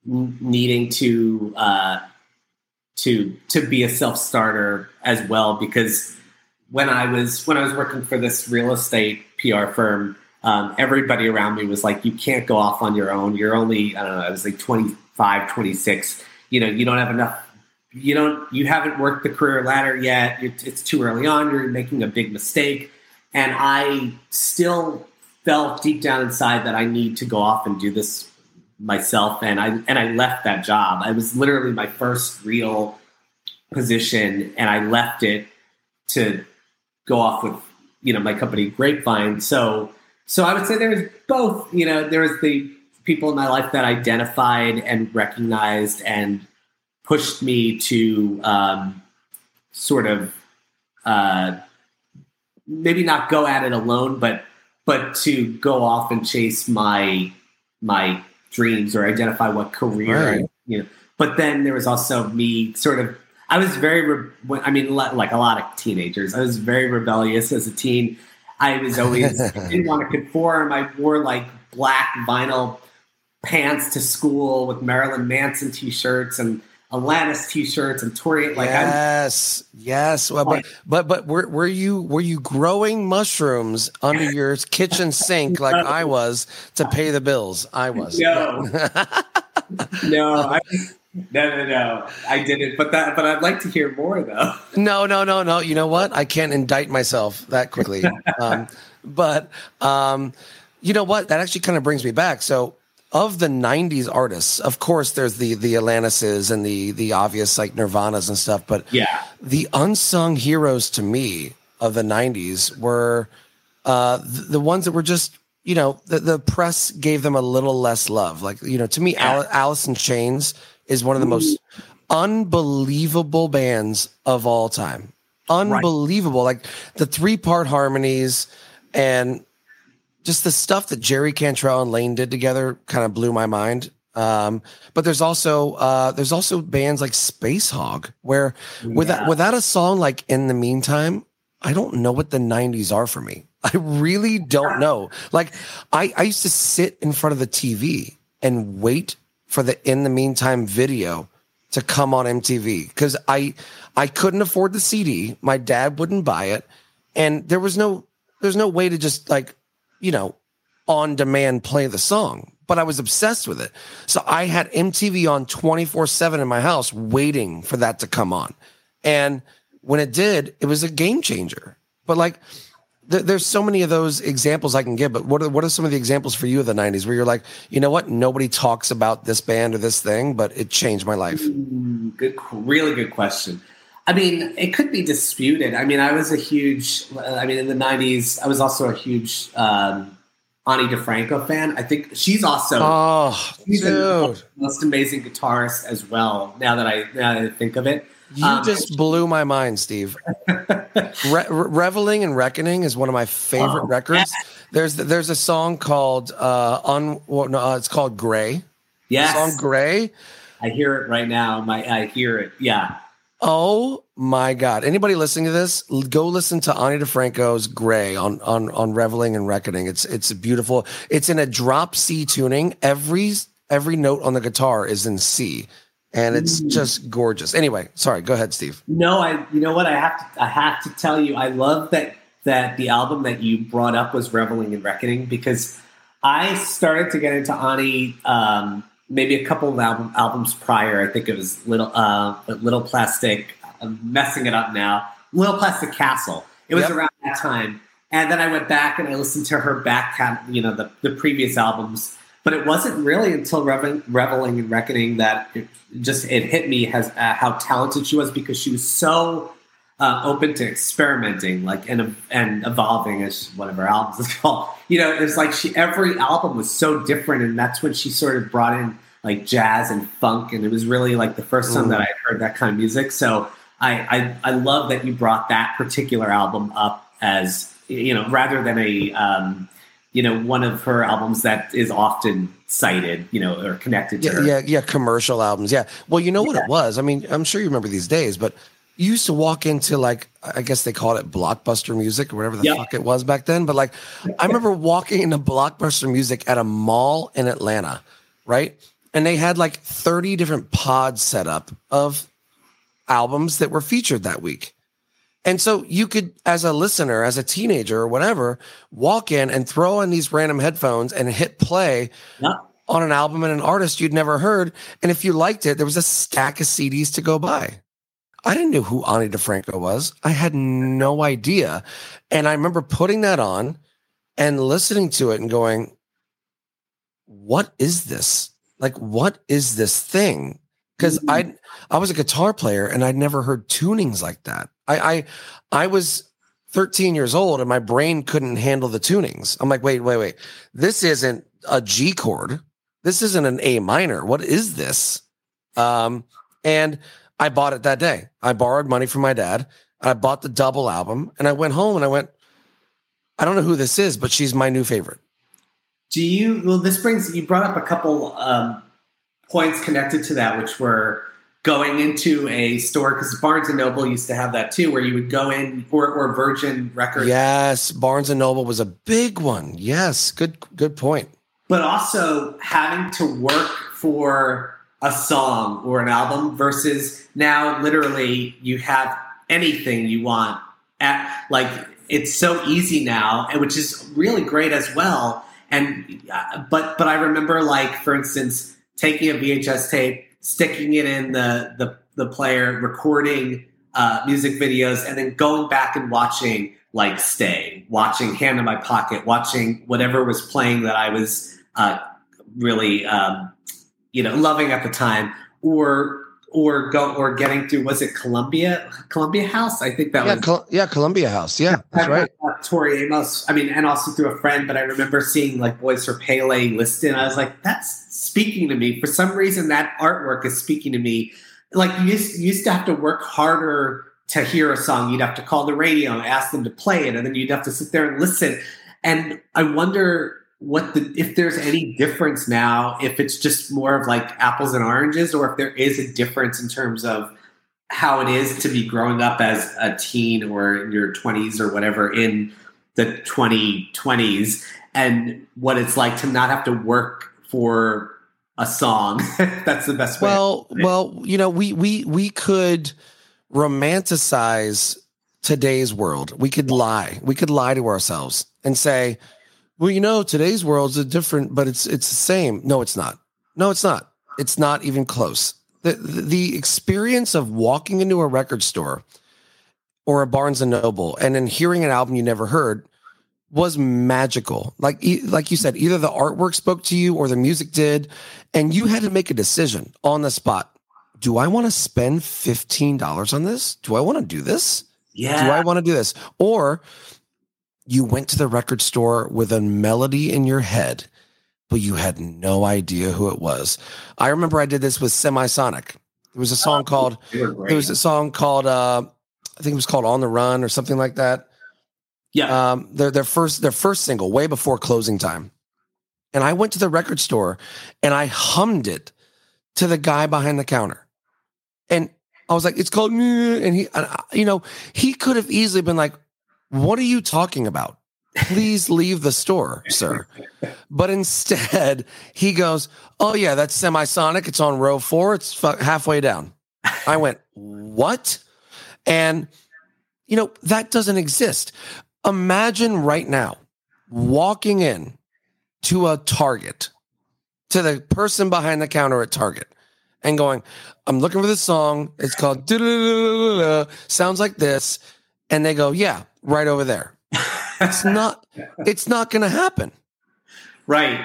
needing to uh, to to be a self starter as well because when I was when I was working for this real estate PR firm, um, everybody around me was like, "You can't go off on your own. You're only I don't know. I was like 25, 26. You know, you don't have enough. You don't. You haven't worked the career ladder yet. It's, too early on. You're making a big mistake." And I still felt deep down inside that I need to go off and do this myself and I and I left that job. I was literally my first real position and I left it to go off with you know my company Grapevine. So so I would say there's both. You know, there was the people in my life that identified and recognized and pushed me to um, sort of uh, maybe not go at it alone, but but to go off and chase my my dreams or identify what career Right. you know. But then there was also me sort of. I was very. Re- I mean, like a lot of teenagers, I was very rebellious as a teen. I was always I didn't want to conform. I wore like black vinyl pants to school with Marilyn Manson t-shirts and Alanis t-shirts and Tori. Like I'm yes, yes. Well, but but but were were you were you growing mushrooms under your kitchen sink like I was to pay the bills? I was. No. no, I, no, no, no. I didn't. But that. But I'd like to hear more though. No, no, no, no. You know what? I can't indict myself that quickly. Um, but um, you know what? That actually kind of brings me back. So, of the '90s artists, of course, there's the the Alanises and the the obvious like Nirvanas and stuff. But Yeah. the unsung heroes to me of the '90s were uh, the, the ones that were just you know the, the press gave them a little less love. Like you know, to me, Yeah. Al- Alice in Chains is one of the most unbelievable bands of all time. Unbelievable, like the three part harmonies and just the stuff that Jerry Cantrell and Lane did together kind of blew my mind. Um, but there's also uh, there's also bands like Spacehog where without without a song like In the Meantime, I don't know what the 90s are for me. I really don't know. Like I, I used to sit in front of the TV and wait for the In the Meantime video to come on MTV because I I couldn't afford the CD. My dad wouldn't buy it, and there was no there's no way to just like you know on demand play the song. But I was obsessed with it, so I had MTV on twenty four seven in my house, waiting for that to come on. And when it did, it was a game changer. But like. There, there's so many of those examples I can give, but what are what are some of the examples for you of the '90s where you're like, you know what, nobody talks about this band or this thing, but it changed my life. Mm, Good, really good question. I mean, it could be disputed. I mean, I was a huge. I mean, in the '90s, I was also a huge um, Ani DiFranco fan. I think she's also Oh, she's dude, most amazing guitarist as well. Now that I now that I think of it, you Um, just blew my mind, Steve. Re- Re- Reveling and Reckoning is one of my favorite Oh, records. There's there's a song called uh, un, well, no, uh, it's called Gray. The song Gray. I hear it right now. My I hear it. Yeah, Oh my God! Anybody listening to this, go listen to Ani DiFranco's "Gray" on on on Reveling and Reckoning. It's it's beautiful. It's in a drop C tuning. Every every note on the guitar is in C, and it's Mm. just gorgeous. Anyway, sorry. Go ahead, Steve. No, I. You know what? I have to. I have to tell you. I love that that the album that you brought up was "Reveling and Reckoning" because I started to get into Ani um, maybe a couple of album, albums prior. I think it was Little uh, Little Plastic. I'm messing it up now. Little Plastic Castle. It was Yep. around that time, and then I went back and I listened to her back, you know, the the previous albums. But it wasn't really until Reveling, Reveling and Reckoning that it just it hit me as uh, how talented she was because she was so uh, open to experimenting, like and and evolving as one of her albums is called. You know, it's like she every album was so different, and that's when she sort of brought in like jazz and funk, and it was really like the first time Mm. that I heard that kind of music. So I, I I love that you brought that particular album up as you know rather than a um, you know one of her albums that is often cited, you know, or connected to Yeah, her. yeah, yeah. Commercial albums. Yeah. Well, you know what it was. I mean, I'm sure you remember these days, but you used to walk into like I guess they called it blockbuster music or whatever the Yeah. fuck it was back then. But like, I remember walking into blockbuster music at a mall in Atlanta, right? And they had like 30 different pods set up of albums that were featured that week. And so you could, as a listener, as a teenager or whatever, walk in and throw on these random headphones and hit play Yeah. on an album and an artist you'd never heard. And if you liked it, there was a stack of CDs to go buy. I didn't know who Ani DiFranco was. I had no idea. And I remember putting that on and listening to it and going, what is this? Like, what is this thing? Because Mm-hmm. I I was a guitar player and I'd never heard tunings like that. I I I was 13 years old and my brain couldn't handle the tunings. I'm like, wait, wait, wait. This isn't a G chord. This isn't an A minor. What is this? Um, and I bought it that day. I borrowed money from my dad. I bought the double album and I went home and I went, I don't know who this is, but she's my new favorite. Do you? Well, this brings you brought up a couple um, points connected to that, which were going into a store because Barnes and Noble used to have that too, where you would go in or or Virgin Records, Yes, Barnes and Noble was a big one. Yes, good good point. but also having to work for a song or an album versus now literally you have anything you want at like it's so easy now and which is really great as well and uh, but but i remember like for instance taking a vhs tape sticking it in the the, the player recording uh, music videos and then going back and watching like stay watching hand in my pocket watching whatever was playing that i was uh, really um, you know loving at the time or or go or getting through was it columbia columbia house i think that Yeah, was Col- yeah, Columbia House. Yeah, that's right. uh, Tori Amos. I mean, and also through a friend, but I remember seeing like Boys for Pele listed. I was like, that's speaking to me. For some reason, that artwork is speaking to me. Like you used, you used to have to work harder to hear a song. You'd have to call the radio and ask them to play it, and then you'd have to sit there and listen. And I wonder what the if there's any difference now, if it's just more of like apples and oranges, or if there is a difference in terms of how it is to be growing up as a teen or in your 20s or whatever in the 2020s and what it's like to not have to work for a song that's the best way Well, well, you know, we we we could romanticize today's world. We could lie. We could lie to ourselves and say, "Well, you know, today's world's a different, but it's it's the same." No, it's not. No, it's not. It's not even close. The the, experience of walking into a record store or a Barnes and Noble and then hearing an album you never heard was magical. Like like you said, either the artwork spoke to you or the music did, and you had to make a decision on the spot. Do I want to spend $15 on this? Do I want to do this? yeah Do I want to do this? Or you went to the record store with a melody in your head, but you had no idea who it was. I remember I did this with Semisonic. There was a song called were great. there was a song called uh I think it was called On the Run or something like that. yeah Um their their first their first single way before closing time. And I went to the record store and I hummed it to the guy behind the counter. And I was like, it's called, and he, you know, he could have easily been like, what are you talking about? Please leave the store, sir. But instead, he goes, oh, yeah, that's semisonic. It's on row four. It's fu- halfway down. I went, what? And, you know, that doesn't exist. Imagine right now walking in to a Target, to the person behind the counter at Target, and going, I'm looking for this song. It's called sounds like this. And they go, Yeah, right over there. It's not, it's not gonna happen. right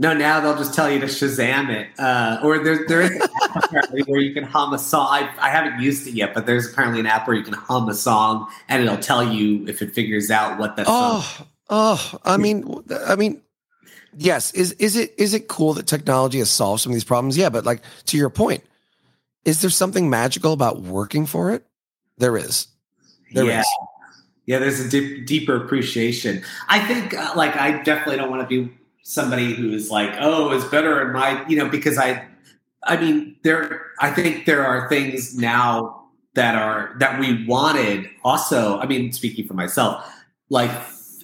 no now they'll just tell you to shazam it uh, or there, there is an app apparently where you can hum a song I, I haven't used it yet but there's apparently an app where you can hum a song and it'll tell you if it figures out what that song Oh, oh, I mean, I mean, yes. Is is it is it cool that technology has solved some of these problems? Yeah, but like to your point, is there something magical about working for it? There is. There is. yeah. Yeah, there's a deep, deeper appreciation. I think, uh, like, I definitely don't want to be somebody who's like, oh, it's better in my, you know, because I, I mean, there, I think there are things now that are that we wanted. Also, I mean, speaking for myself, like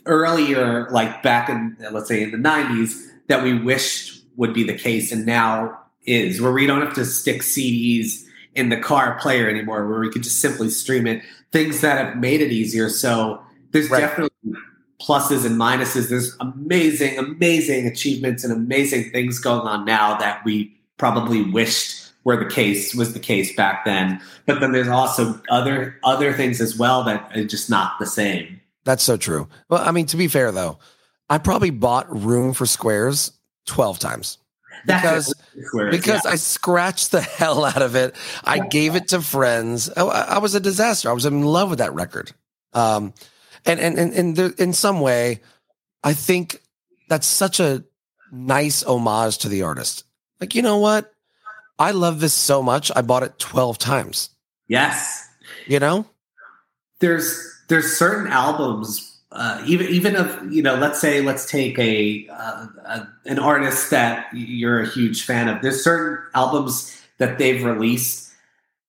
earlier, like back in, let's say, in the '90s, that we wished would be the case, and now is where we don't have to stick CDs in the car player anymore, where we could just simply stream it things that have made it easier. So there's Right. definitely pluses and minuses. There's amazing, amazing achievements and amazing things going on now that we probably wished were the case was the case back then. But then there's also other other things as well that are just not the same. That's so true. Well, I mean, to be fair though, I probably bought Room for Squares twelve times. because because yeah. I scratched the hell out of it. I gave it to friends. I, I, was a disaster. I was in love with that record. Um, and and and, and there, in some way, I think that's such a nice homage to the artist. Like, you know what? I love this so much. I bought it 12 times. Yes. You know? There's there's certain albums uh, even even of you know let's say let's take a, uh, a, an artist that you're a huge fan of. There's certain albums that they've released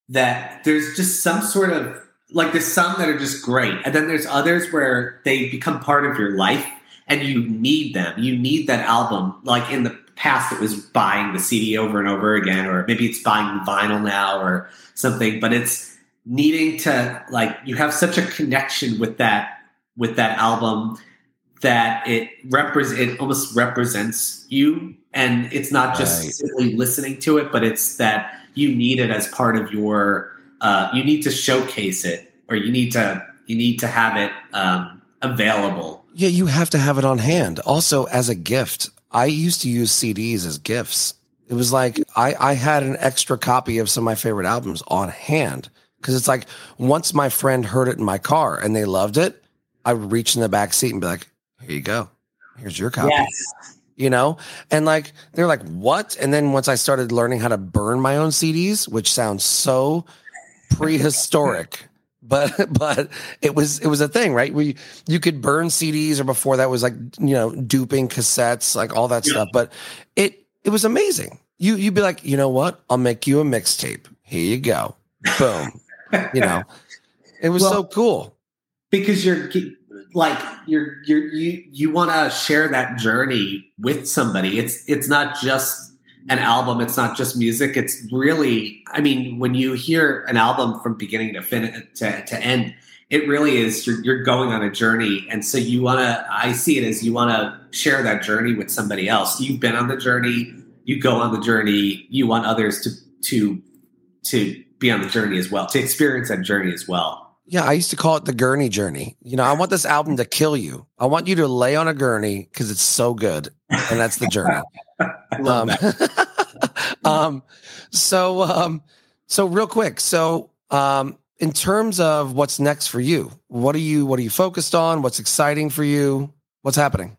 that there's just some sort of like there's some that are just great and then there's others where they become part of your life and you need them. You need that album like in the past it was buying the cd over and over again or maybe it's buying vinyl now or something but it's needing to like you have such a connection with that with that album that it represents it almost represents you. And it's not just right. simply listening to it but it's that you need it as part of your uh, you need to showcase it or you need to you need to have it um, available. Yeah you have to have it on hand. Also as a gift i used to use cds as gifts. It was like i i had an extra copy of some of my favorite albums on hand. Because it's like once my friend heard it in my car and they loved it I would reach in the back seat and be like, "Here you go. Here's your copy." Yes. You know, and like they're like, "What?" And then once I started learning how to burn my own CDs, which sounds so prehistoric, but but it was it was a thing, right? We you could burn CDs, or before that was like you know duping cassettes, like all that yeah. stuff. But it it was amazing. You you'd be like, you know what? I'll make you a mixtape. Here you go. Boom. you know, it was well, so cool because you're like you're you're you you want to share that journey with somebody. It's it's not just an album. It's not just music. It's really i mean when you hear an album from beginning to finish to, to end it really is you're, you're going on a journey. And so you want to i see it as you want to share that journey with somebody else. You've been on the journey. You go on the journey. You want others to to to be on the journey as well to experience that journey as well yeah, I used to call it the gurney journey. You know, I want this album to kill you. I want you to lay on a gurney because it's so good, and that's the journey. um, um, so, um, so real quick. So, um, in terms of what's next for you, what are you what are you focused on? What's exciting for you? What's happening?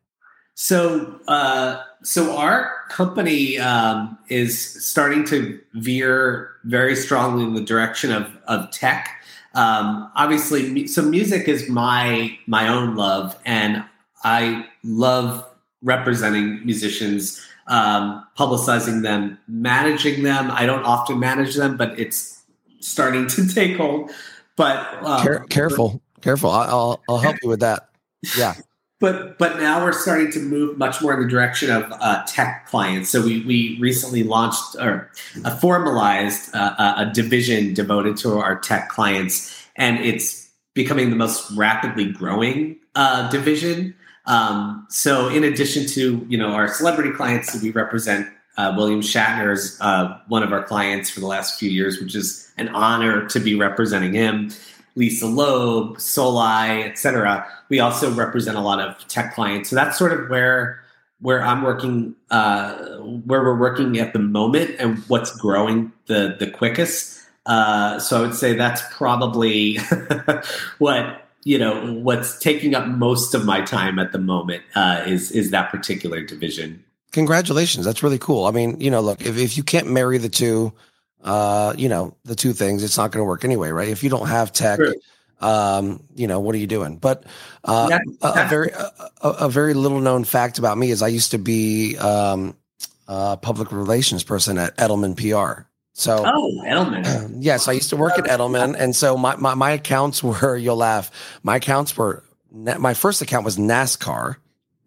So, uh, so our company um, is starting to veer very strongly in the direction of of tech um, obviously, so music is my my own love, and I love representing musicians, um, publicizing them, managing them. I don't often manage them, but it's starting to take hold. But um, Care- careful, careful. I'll I'll help you with that. Yeah. But but now we're starting to move much more in the direction of uh, tech clients. So we we recently launched or uh, formalized uh, a division devoted to our tech clients, and it's becoming the most rapidly growing uh, division. Um, so in addition to you know our celebrity clients, we represent uh, William Shatner is uh, one of our clients for the last few years, which is an honor to be representing him. Lisa Loeb, Souleye, etc. We also represent a lot of tech clients, so that's sort of where where I'm working, uh, where we're working at the moment, and what's growing the the quickest. Uh, so I would say that's probably what you know what's taking up most of my time at the moment uh, is is that particular division. Congratulations, that's really cool. I mean, you know, look, if if you can't marry the two, uh, you know, the two things, it's not going to work anyway, right? If you don't have tech, sure. um, you know, what are you doing? But uh, that, a, a, very a, a, very little known fact about me is I used to be um, a public relations person at Edelman PR. So, oh, Edelman. yes, I used to work at Edelman, and so my, my my accounts were. You'll laugh. My accounts were. My first account was NASCAR,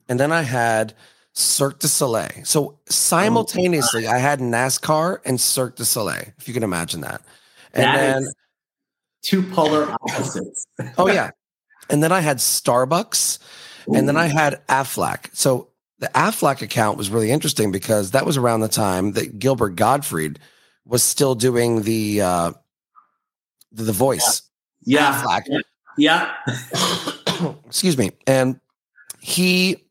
and then I had Cirque du Soleil. So simultaneously, oh, I had NASCAR and Cirque du Soleil, if you can imagine that. And that then two polar opposites. oh yeah, and then I had Starbucks, Ooh. and then I had Aflac. So the Aflac account was really interesting because that was around the time that Gilbert Gottfried was still doing the uh the, the voice. Yeah. Aflac. Yeah. Excuse me. And he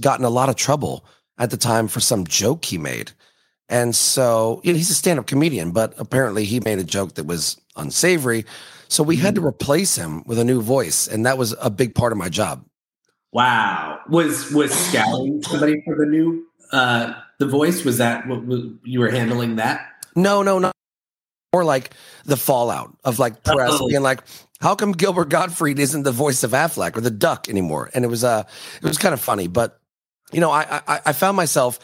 got in a lot of trouble at the time for some joke he made. And so you know, he's a stand up comedian, but apparently he made a joke that was unsavory. So we had to replace him with a new voice. And that was a big part of my job. Wow. Was was scouting somebody for the new uh the voice? Was that what you were handling that? No, no, no. More like the fallout of like press oh. being like, how come Gilbert Gottfried isn't the voice of Aflac or the duck anymore? And it was uh it was kind of funny, but you know, I, I I found myself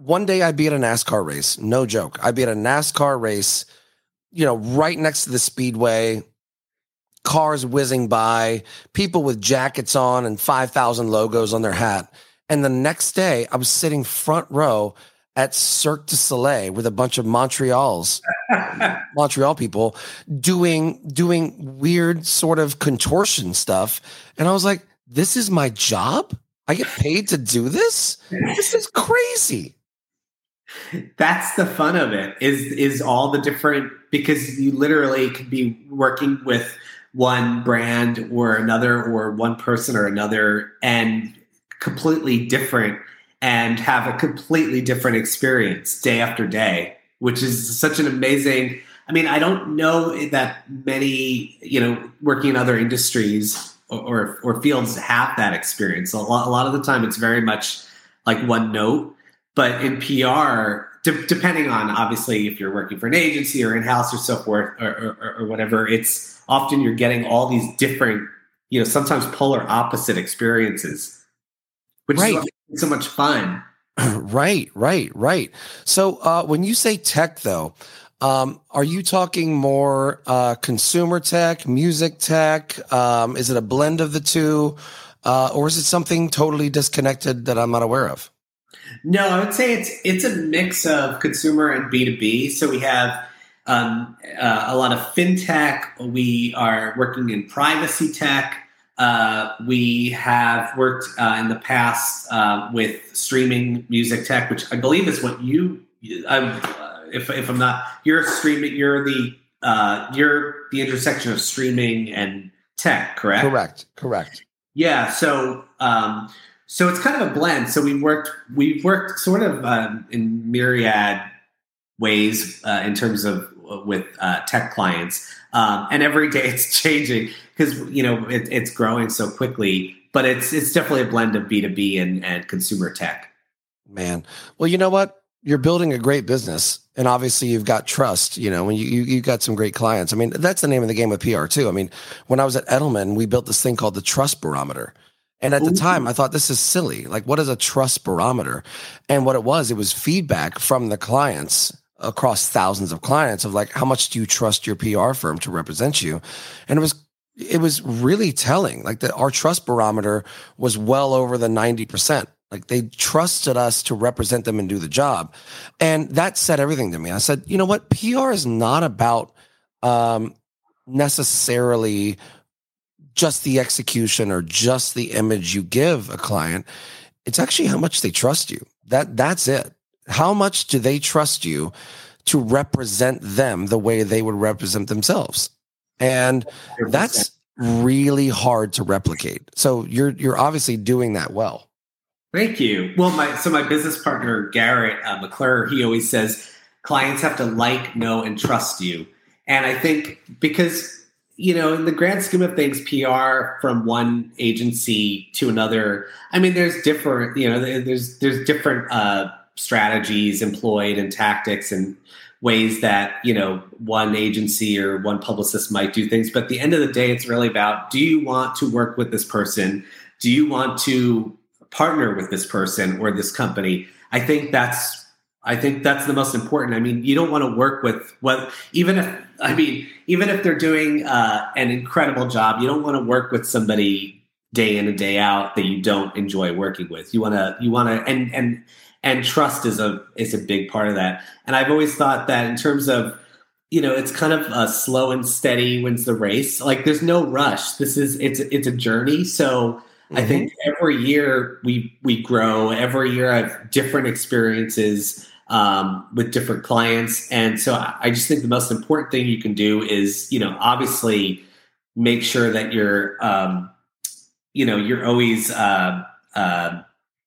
one day I'd be at a NASCAR race, no joke. I'd be at a NASCAR race, you know, right next to the speedway, cars whizzing by, people with jackets on and 5,000 logos on their hat. And the next day, I was sitting front row at Cirque du Soleil with a bunch of Montreal's Montreal people doing doing weird sort of contortion stuff. And I was like, this is my job? I get paid to do this? This is crazy. That's the fun of it. Is is all the different because you literally could be working with one brand or another or one person or another and completely different and have a completely different experience day after day, which is such an amazing. I mean, I don't know that many, you know, working in other industries or, or, fields have that experience. A lot, a lot of the time, it's very much like one note. But in PR, de- depending on obviously if you're working for an agency or in house or so forth or, or, or whatever, it's often you're getting all these different, you know, sometimes polar opposite experiences, which right. is so much fun. Right, right, right. So uh, when you say tech, though, um, are you talking more uh, consumer tech, music tech? Um, is it a blend of the two, uh, or is it something totally disconnected that I'm not aware of? No, I would say it's it's a mix of consumer and B two B. So we have um, uh, a lot of fintech. We are working in privacy tech. Uh, we have worked uh, in the past uh, with streaming music tech, which I believe is what you. Um, if, if I'm not, you're streaming. You're the uh, you're the intersection of streaming and tech, correct? Correct. Correct. Yeah. So. Um, so it's kind of a blend. So we worked we worked sort of um, in myriad ways uh, in terms of with uh, tech clients. Um, and every day it's changing because you know it, it's growing so quickly. But it's it's definitely a blend of B two B and and consumer tech. Man, well, you know what? You're building a great business, and obviously you've got trust. You know, when you, you you got some great clients. I mean, that's the name of the game with PR too. I mean, when I was at Edelman, we built this thing called the Trust Barometer. And at the time, I thought this is silly. Like, what is a trust barometer? And what it was, it was feedback from the clients across thousands of clients of like how much do you trust your PR firm to represent you and it was it was really telling like that our trust barometer was well over the 90% like they trusted us to represent them and do the job. And that said everything to me. I said you know what? Pr is not about um, necessarily just the execution or just the image you give a client. It's actually how much they trust you. That that's it. How much do they trust you to represent them the way they would represent themselves? And that's really hard to replicate. So you're you're obviously doing that well. Thank you. Well, my so my business partner Garrett uh, McClure, he always says clients have to like, know, and trust you. And I think because you know, in the grand scheme of things, PR from one agency to another, I mean, there's different, you know, there's there's different uh, strategies employed and tactics and ways that you know one agency or one publicist might do things but at the end of the day it's really about do you want to work with this person do you want to partner with this person or this company i think that's i think that's the most important i mean you don't want to work with what even if i mean even if they're doing uh, an incredible job you don't want to work with somebody day in and day out that you don't enjoy working with you want to you want to and and and trust is a is a big part of that. And I've always thought that in terms of you know it's kind of a slow and steady wins the race. Like there's no rush. This is it's it's a journey. So mm-hmm. I think every year we we grow. Every year I have different experiences um, with different clients, and so I just think the most important thing you can do is you know obviously make sure that you're um, you know you're always uh, uh,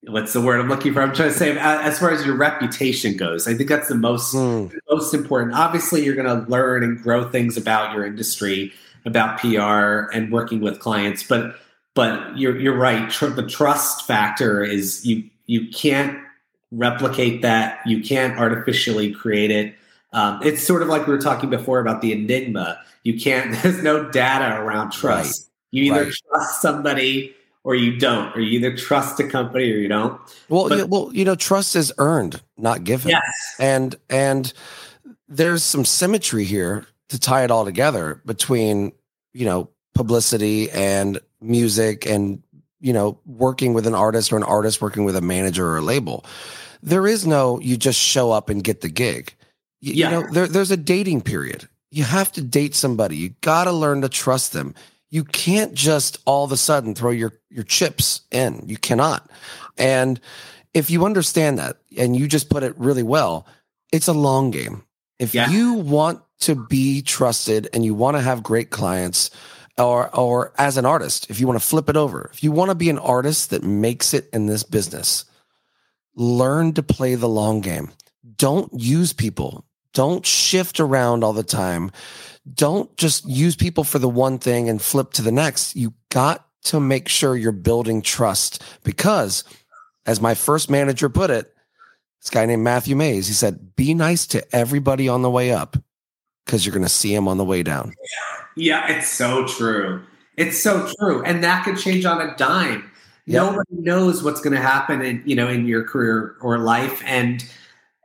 what's the word I'm looking for? I'm trying to say as far as your reputation goes. I think that's the most mm. most important. Obviously, you're going to learn and grow things about your industry, about PR and working with clients, but but you're you're right. Tr- the trust factor is you you can't replicate that. You can't artificially create it. Um, it's sort of like we were talking before about the enigma. You can't. There's no data around trust. Right. You either right. trust somebody or you don't, or you either trust a company or you don't. Well, but, you, well, you know, trust is earned, not given. Yes. And and there's some symmetry here to tie it all together between you know publicity and music and you know working with an artist or an artist working with a manager or a label there is no you just show up and get the gig. You, yeah. you know there, there's a dating period. You have to date somebody. You got to learn to trust them. You can't just all of a sudden throw your your chips in. You cannot. And if you understand that and you just put it really well it's a long game. If yeah. you want to be trusted and you want to have great clients or or as an artist if you want to flip it over if you want to be an artist that makes it in this business learn to play the long game. Don't use people. Don't shift around all the time. Don't just use people for the one thing and flip to the next. You got to make sure you're building trust because as my first manager put it this guy named Matthew Mays he said be nice to everybody on the way up because you're going to see him on the way down. yeah, it's so true. It's so true, and that could change on a dime. Yep. Nobody knows what's going to happen in you know in your career or life, and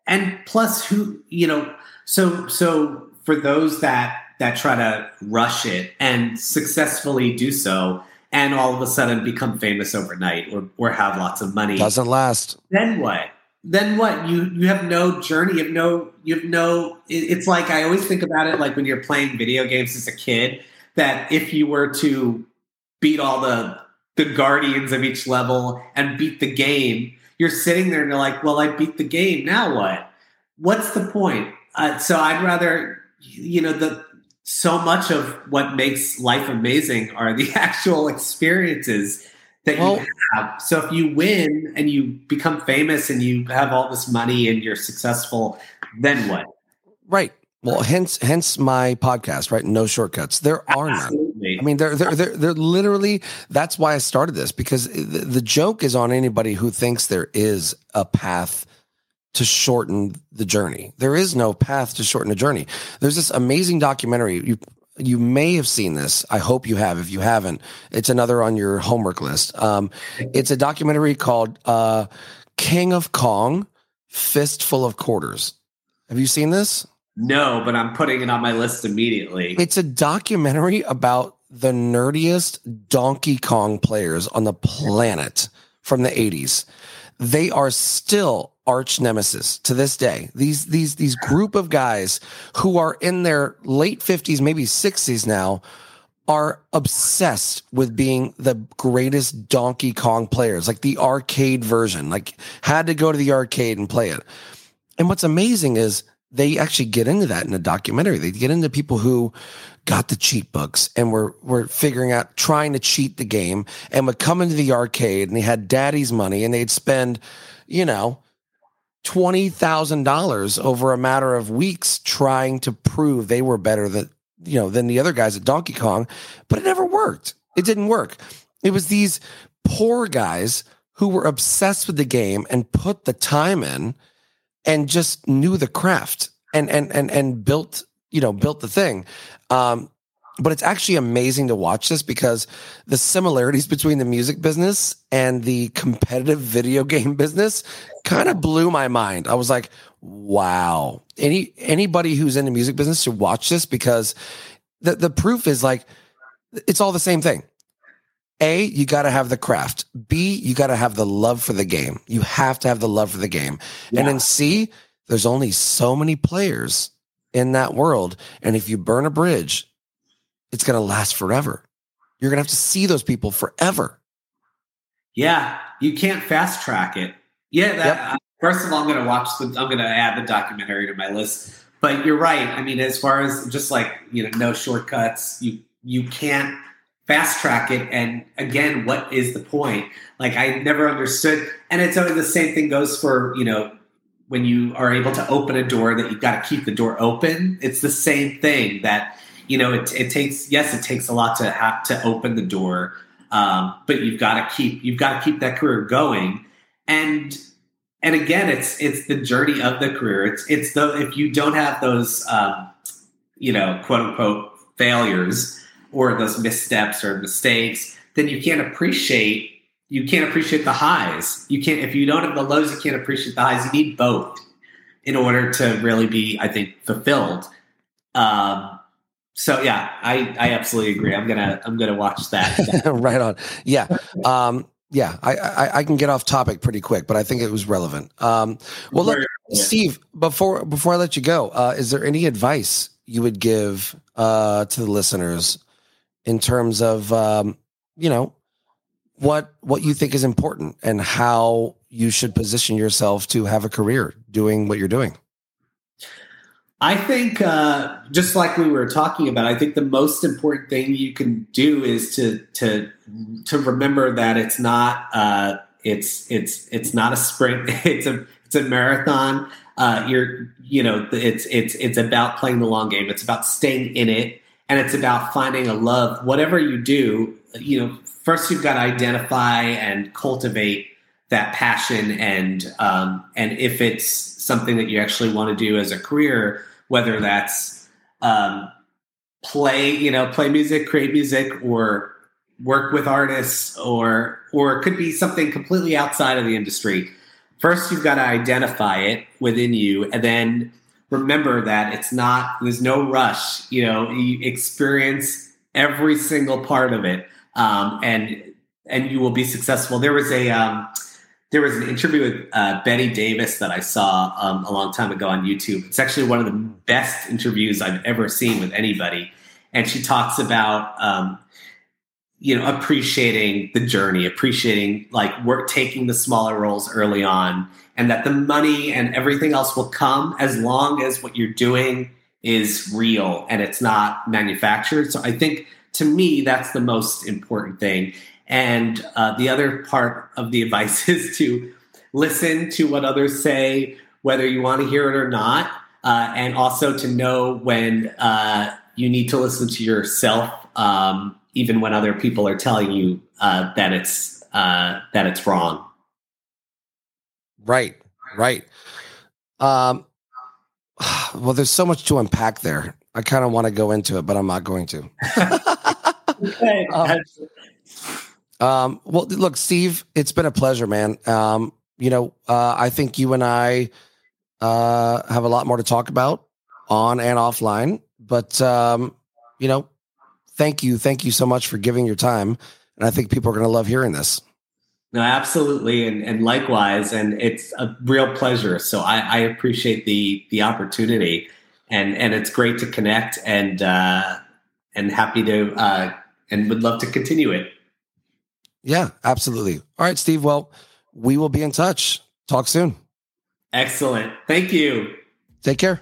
and plus, who you know. So so for those that that try to rush it and successfully do so, and all of a sudden become famous overnight or or have lots of money, doesn't last. Then what? Then what? You you have no journey. You have no. You have no. It's like I always think about it like when you're playing video games as a kid. That if you were to beat all the the guardians of each level and beat the game, you're sitting there and you're like, well, I beat the game. Now what? What's the point? Uh, so I'd rather, you know, the so much of what makes life amazing are the actual experiences that well, you have. So if you win and you become famous and you have all this money and you're successful, then what? Right. Well, hence hence my podcast, right? No shortcuts. There are Absolutely. none. I mean, they're, they're they're they're literally. That's why I started this because the, the joke is on anybody who thinks there is a path to shorten the journey. There is no path to shorten a journey. There's this amazing documentary. You you may have seen this. I hope you have. If you haven't, it's another on your homework list. Um, it's a documentary called uh, King of Kong Fistful of Quarters. Have you seen this? No, but I'm putting it on my list immediately. It's a documentary about the nerdiest Donkey Kong players on the planet from the 80s. They are still arch nemesis to this day. These these these group of guys who are in their late 50s, maybe 60s now, are obsessed with being the greatest Donkey Kong players, like the arcade version, like had to go to the arcade and play it. And what's amazing is they actually get into that in a documentary. They get into people who got the cheat books and were were figuring out trying to cheat the game and would come into the arcade and they had daddy's money and they'd spend, you know, $20,000 over a matter of weeks trying to prove they were better than, you know, than the other guys at Donkey Kong, but it never worked. It didn't work. It was these poor guys who were obsessed with the game and put the time in and just knew the craft and and and and built, you know, built the thing. Um, but it's actually amazing to watch this because the similarities between the music business and the competitive video game business kind of blew my mind. I was like, wow. Any anybody who's in the music business should watch this because the, the proof is like it's all the same thing. A, you got to have the craft. B, you got to have the love for the game. You have to have the love for the game. Yeah. And then C, there's only so many players in that world. And if you burn a bridge, it's going to last forever. You're going to have to see those people forever. Yeah, you can't fast track it. Yeah, that, yep. uh, first of all, I'm going to watch the. I'm going to add the documentary to my list. But you're right. I mean, as far as just like you know, no shortcuts. You you can't fast track it. And again, what is the point? Like I never understood. And it's only the same thing goes for, you know, when you are able to open a door that you've got to keep the door open. It's the same thing that, you know, it, it takes, yes, it takes a lot to have to open the door. Um, but you've got to keep, you've got to keep that career going. And, and again, it's, it's the journey of the career. It's, it's the, if you don't have those, um, you know, quote unquote failures or those missteps or mistakes, then you can't appreciate you can't appreciate the highs. You can't if you don't have the lows, you can't appreciate the highs. You need both in order to really be, I think, fulfilled. Um, so yeah, I, I absolutely agree. I'm gonna I'm gonna watch that. right on. Yeah. Um, yeah, I, I, I can get off topic pretty quick, but I think it was relevant. Um, well, look, Steve, before before I let you go, uh, is there any advice you would give uh, to the listeners in terms of um, you know what what you think is important and how you should position yourself to have a career doing what you're doing? I think, uh, just like we were talking about, I think the most important thing you can do is to to to remember that it's not uh, it's it's it's not a sprint. It's a it's a marathon. Uh, you're you know it's it's it's about playing the long game. It's about staying in it, and it's about finding a love. Whatever you do, you know, first you've got to identify and cultivate that passion and um, and if it's something that you actually want to do as a career whether that's um, play you know play music create music or work with artists or or it could be something completely outside of the industry first you've got to identify it within you and then remember that it's not there's no rush you know you experience every single part of it um, and and you will be successful. There was a um, there was an interview with uh, Bette Davis that I saw um, a long time ago on YouTube. It's actually one of the best interviews I've ever seen with anybody, and she talks about um, you know appreciating the journey, appreciating like work taking the smaller roles early on, and that the money and everything else will come as long as what you're doing is real and it's not manufactured. So I think to me, that's the most important thing. And uh, the other part of the advice is to listen to what others say, whether you want to hear it or not, uh, and also to know when uh, you need to listen to yourself, um, even when other people are telling you uh, that it's uh, that it's wrong. Right, right. Um, well, there's so much to unpack there. I kind of want to go into it, but I'm not going to. okay. um, um, well, look, Steve, it's been a pleasure, man. Um, you know, uh, I think you and I uh, have a lot more to talk about on and offline. But um, you know, thank you, thank you so much for giving your time, and I think people are going to love hearing this. No, absolutely, and and likewise, and it's a real pleasure. So I, I appreciate the the opportunity and and it's great to connect and uh, and happy to uh, and would love to continue it. Yeah, absolutely. All right, Steve. Well, we will be in touch. Talk soon. Excellent. Thank you. Take care.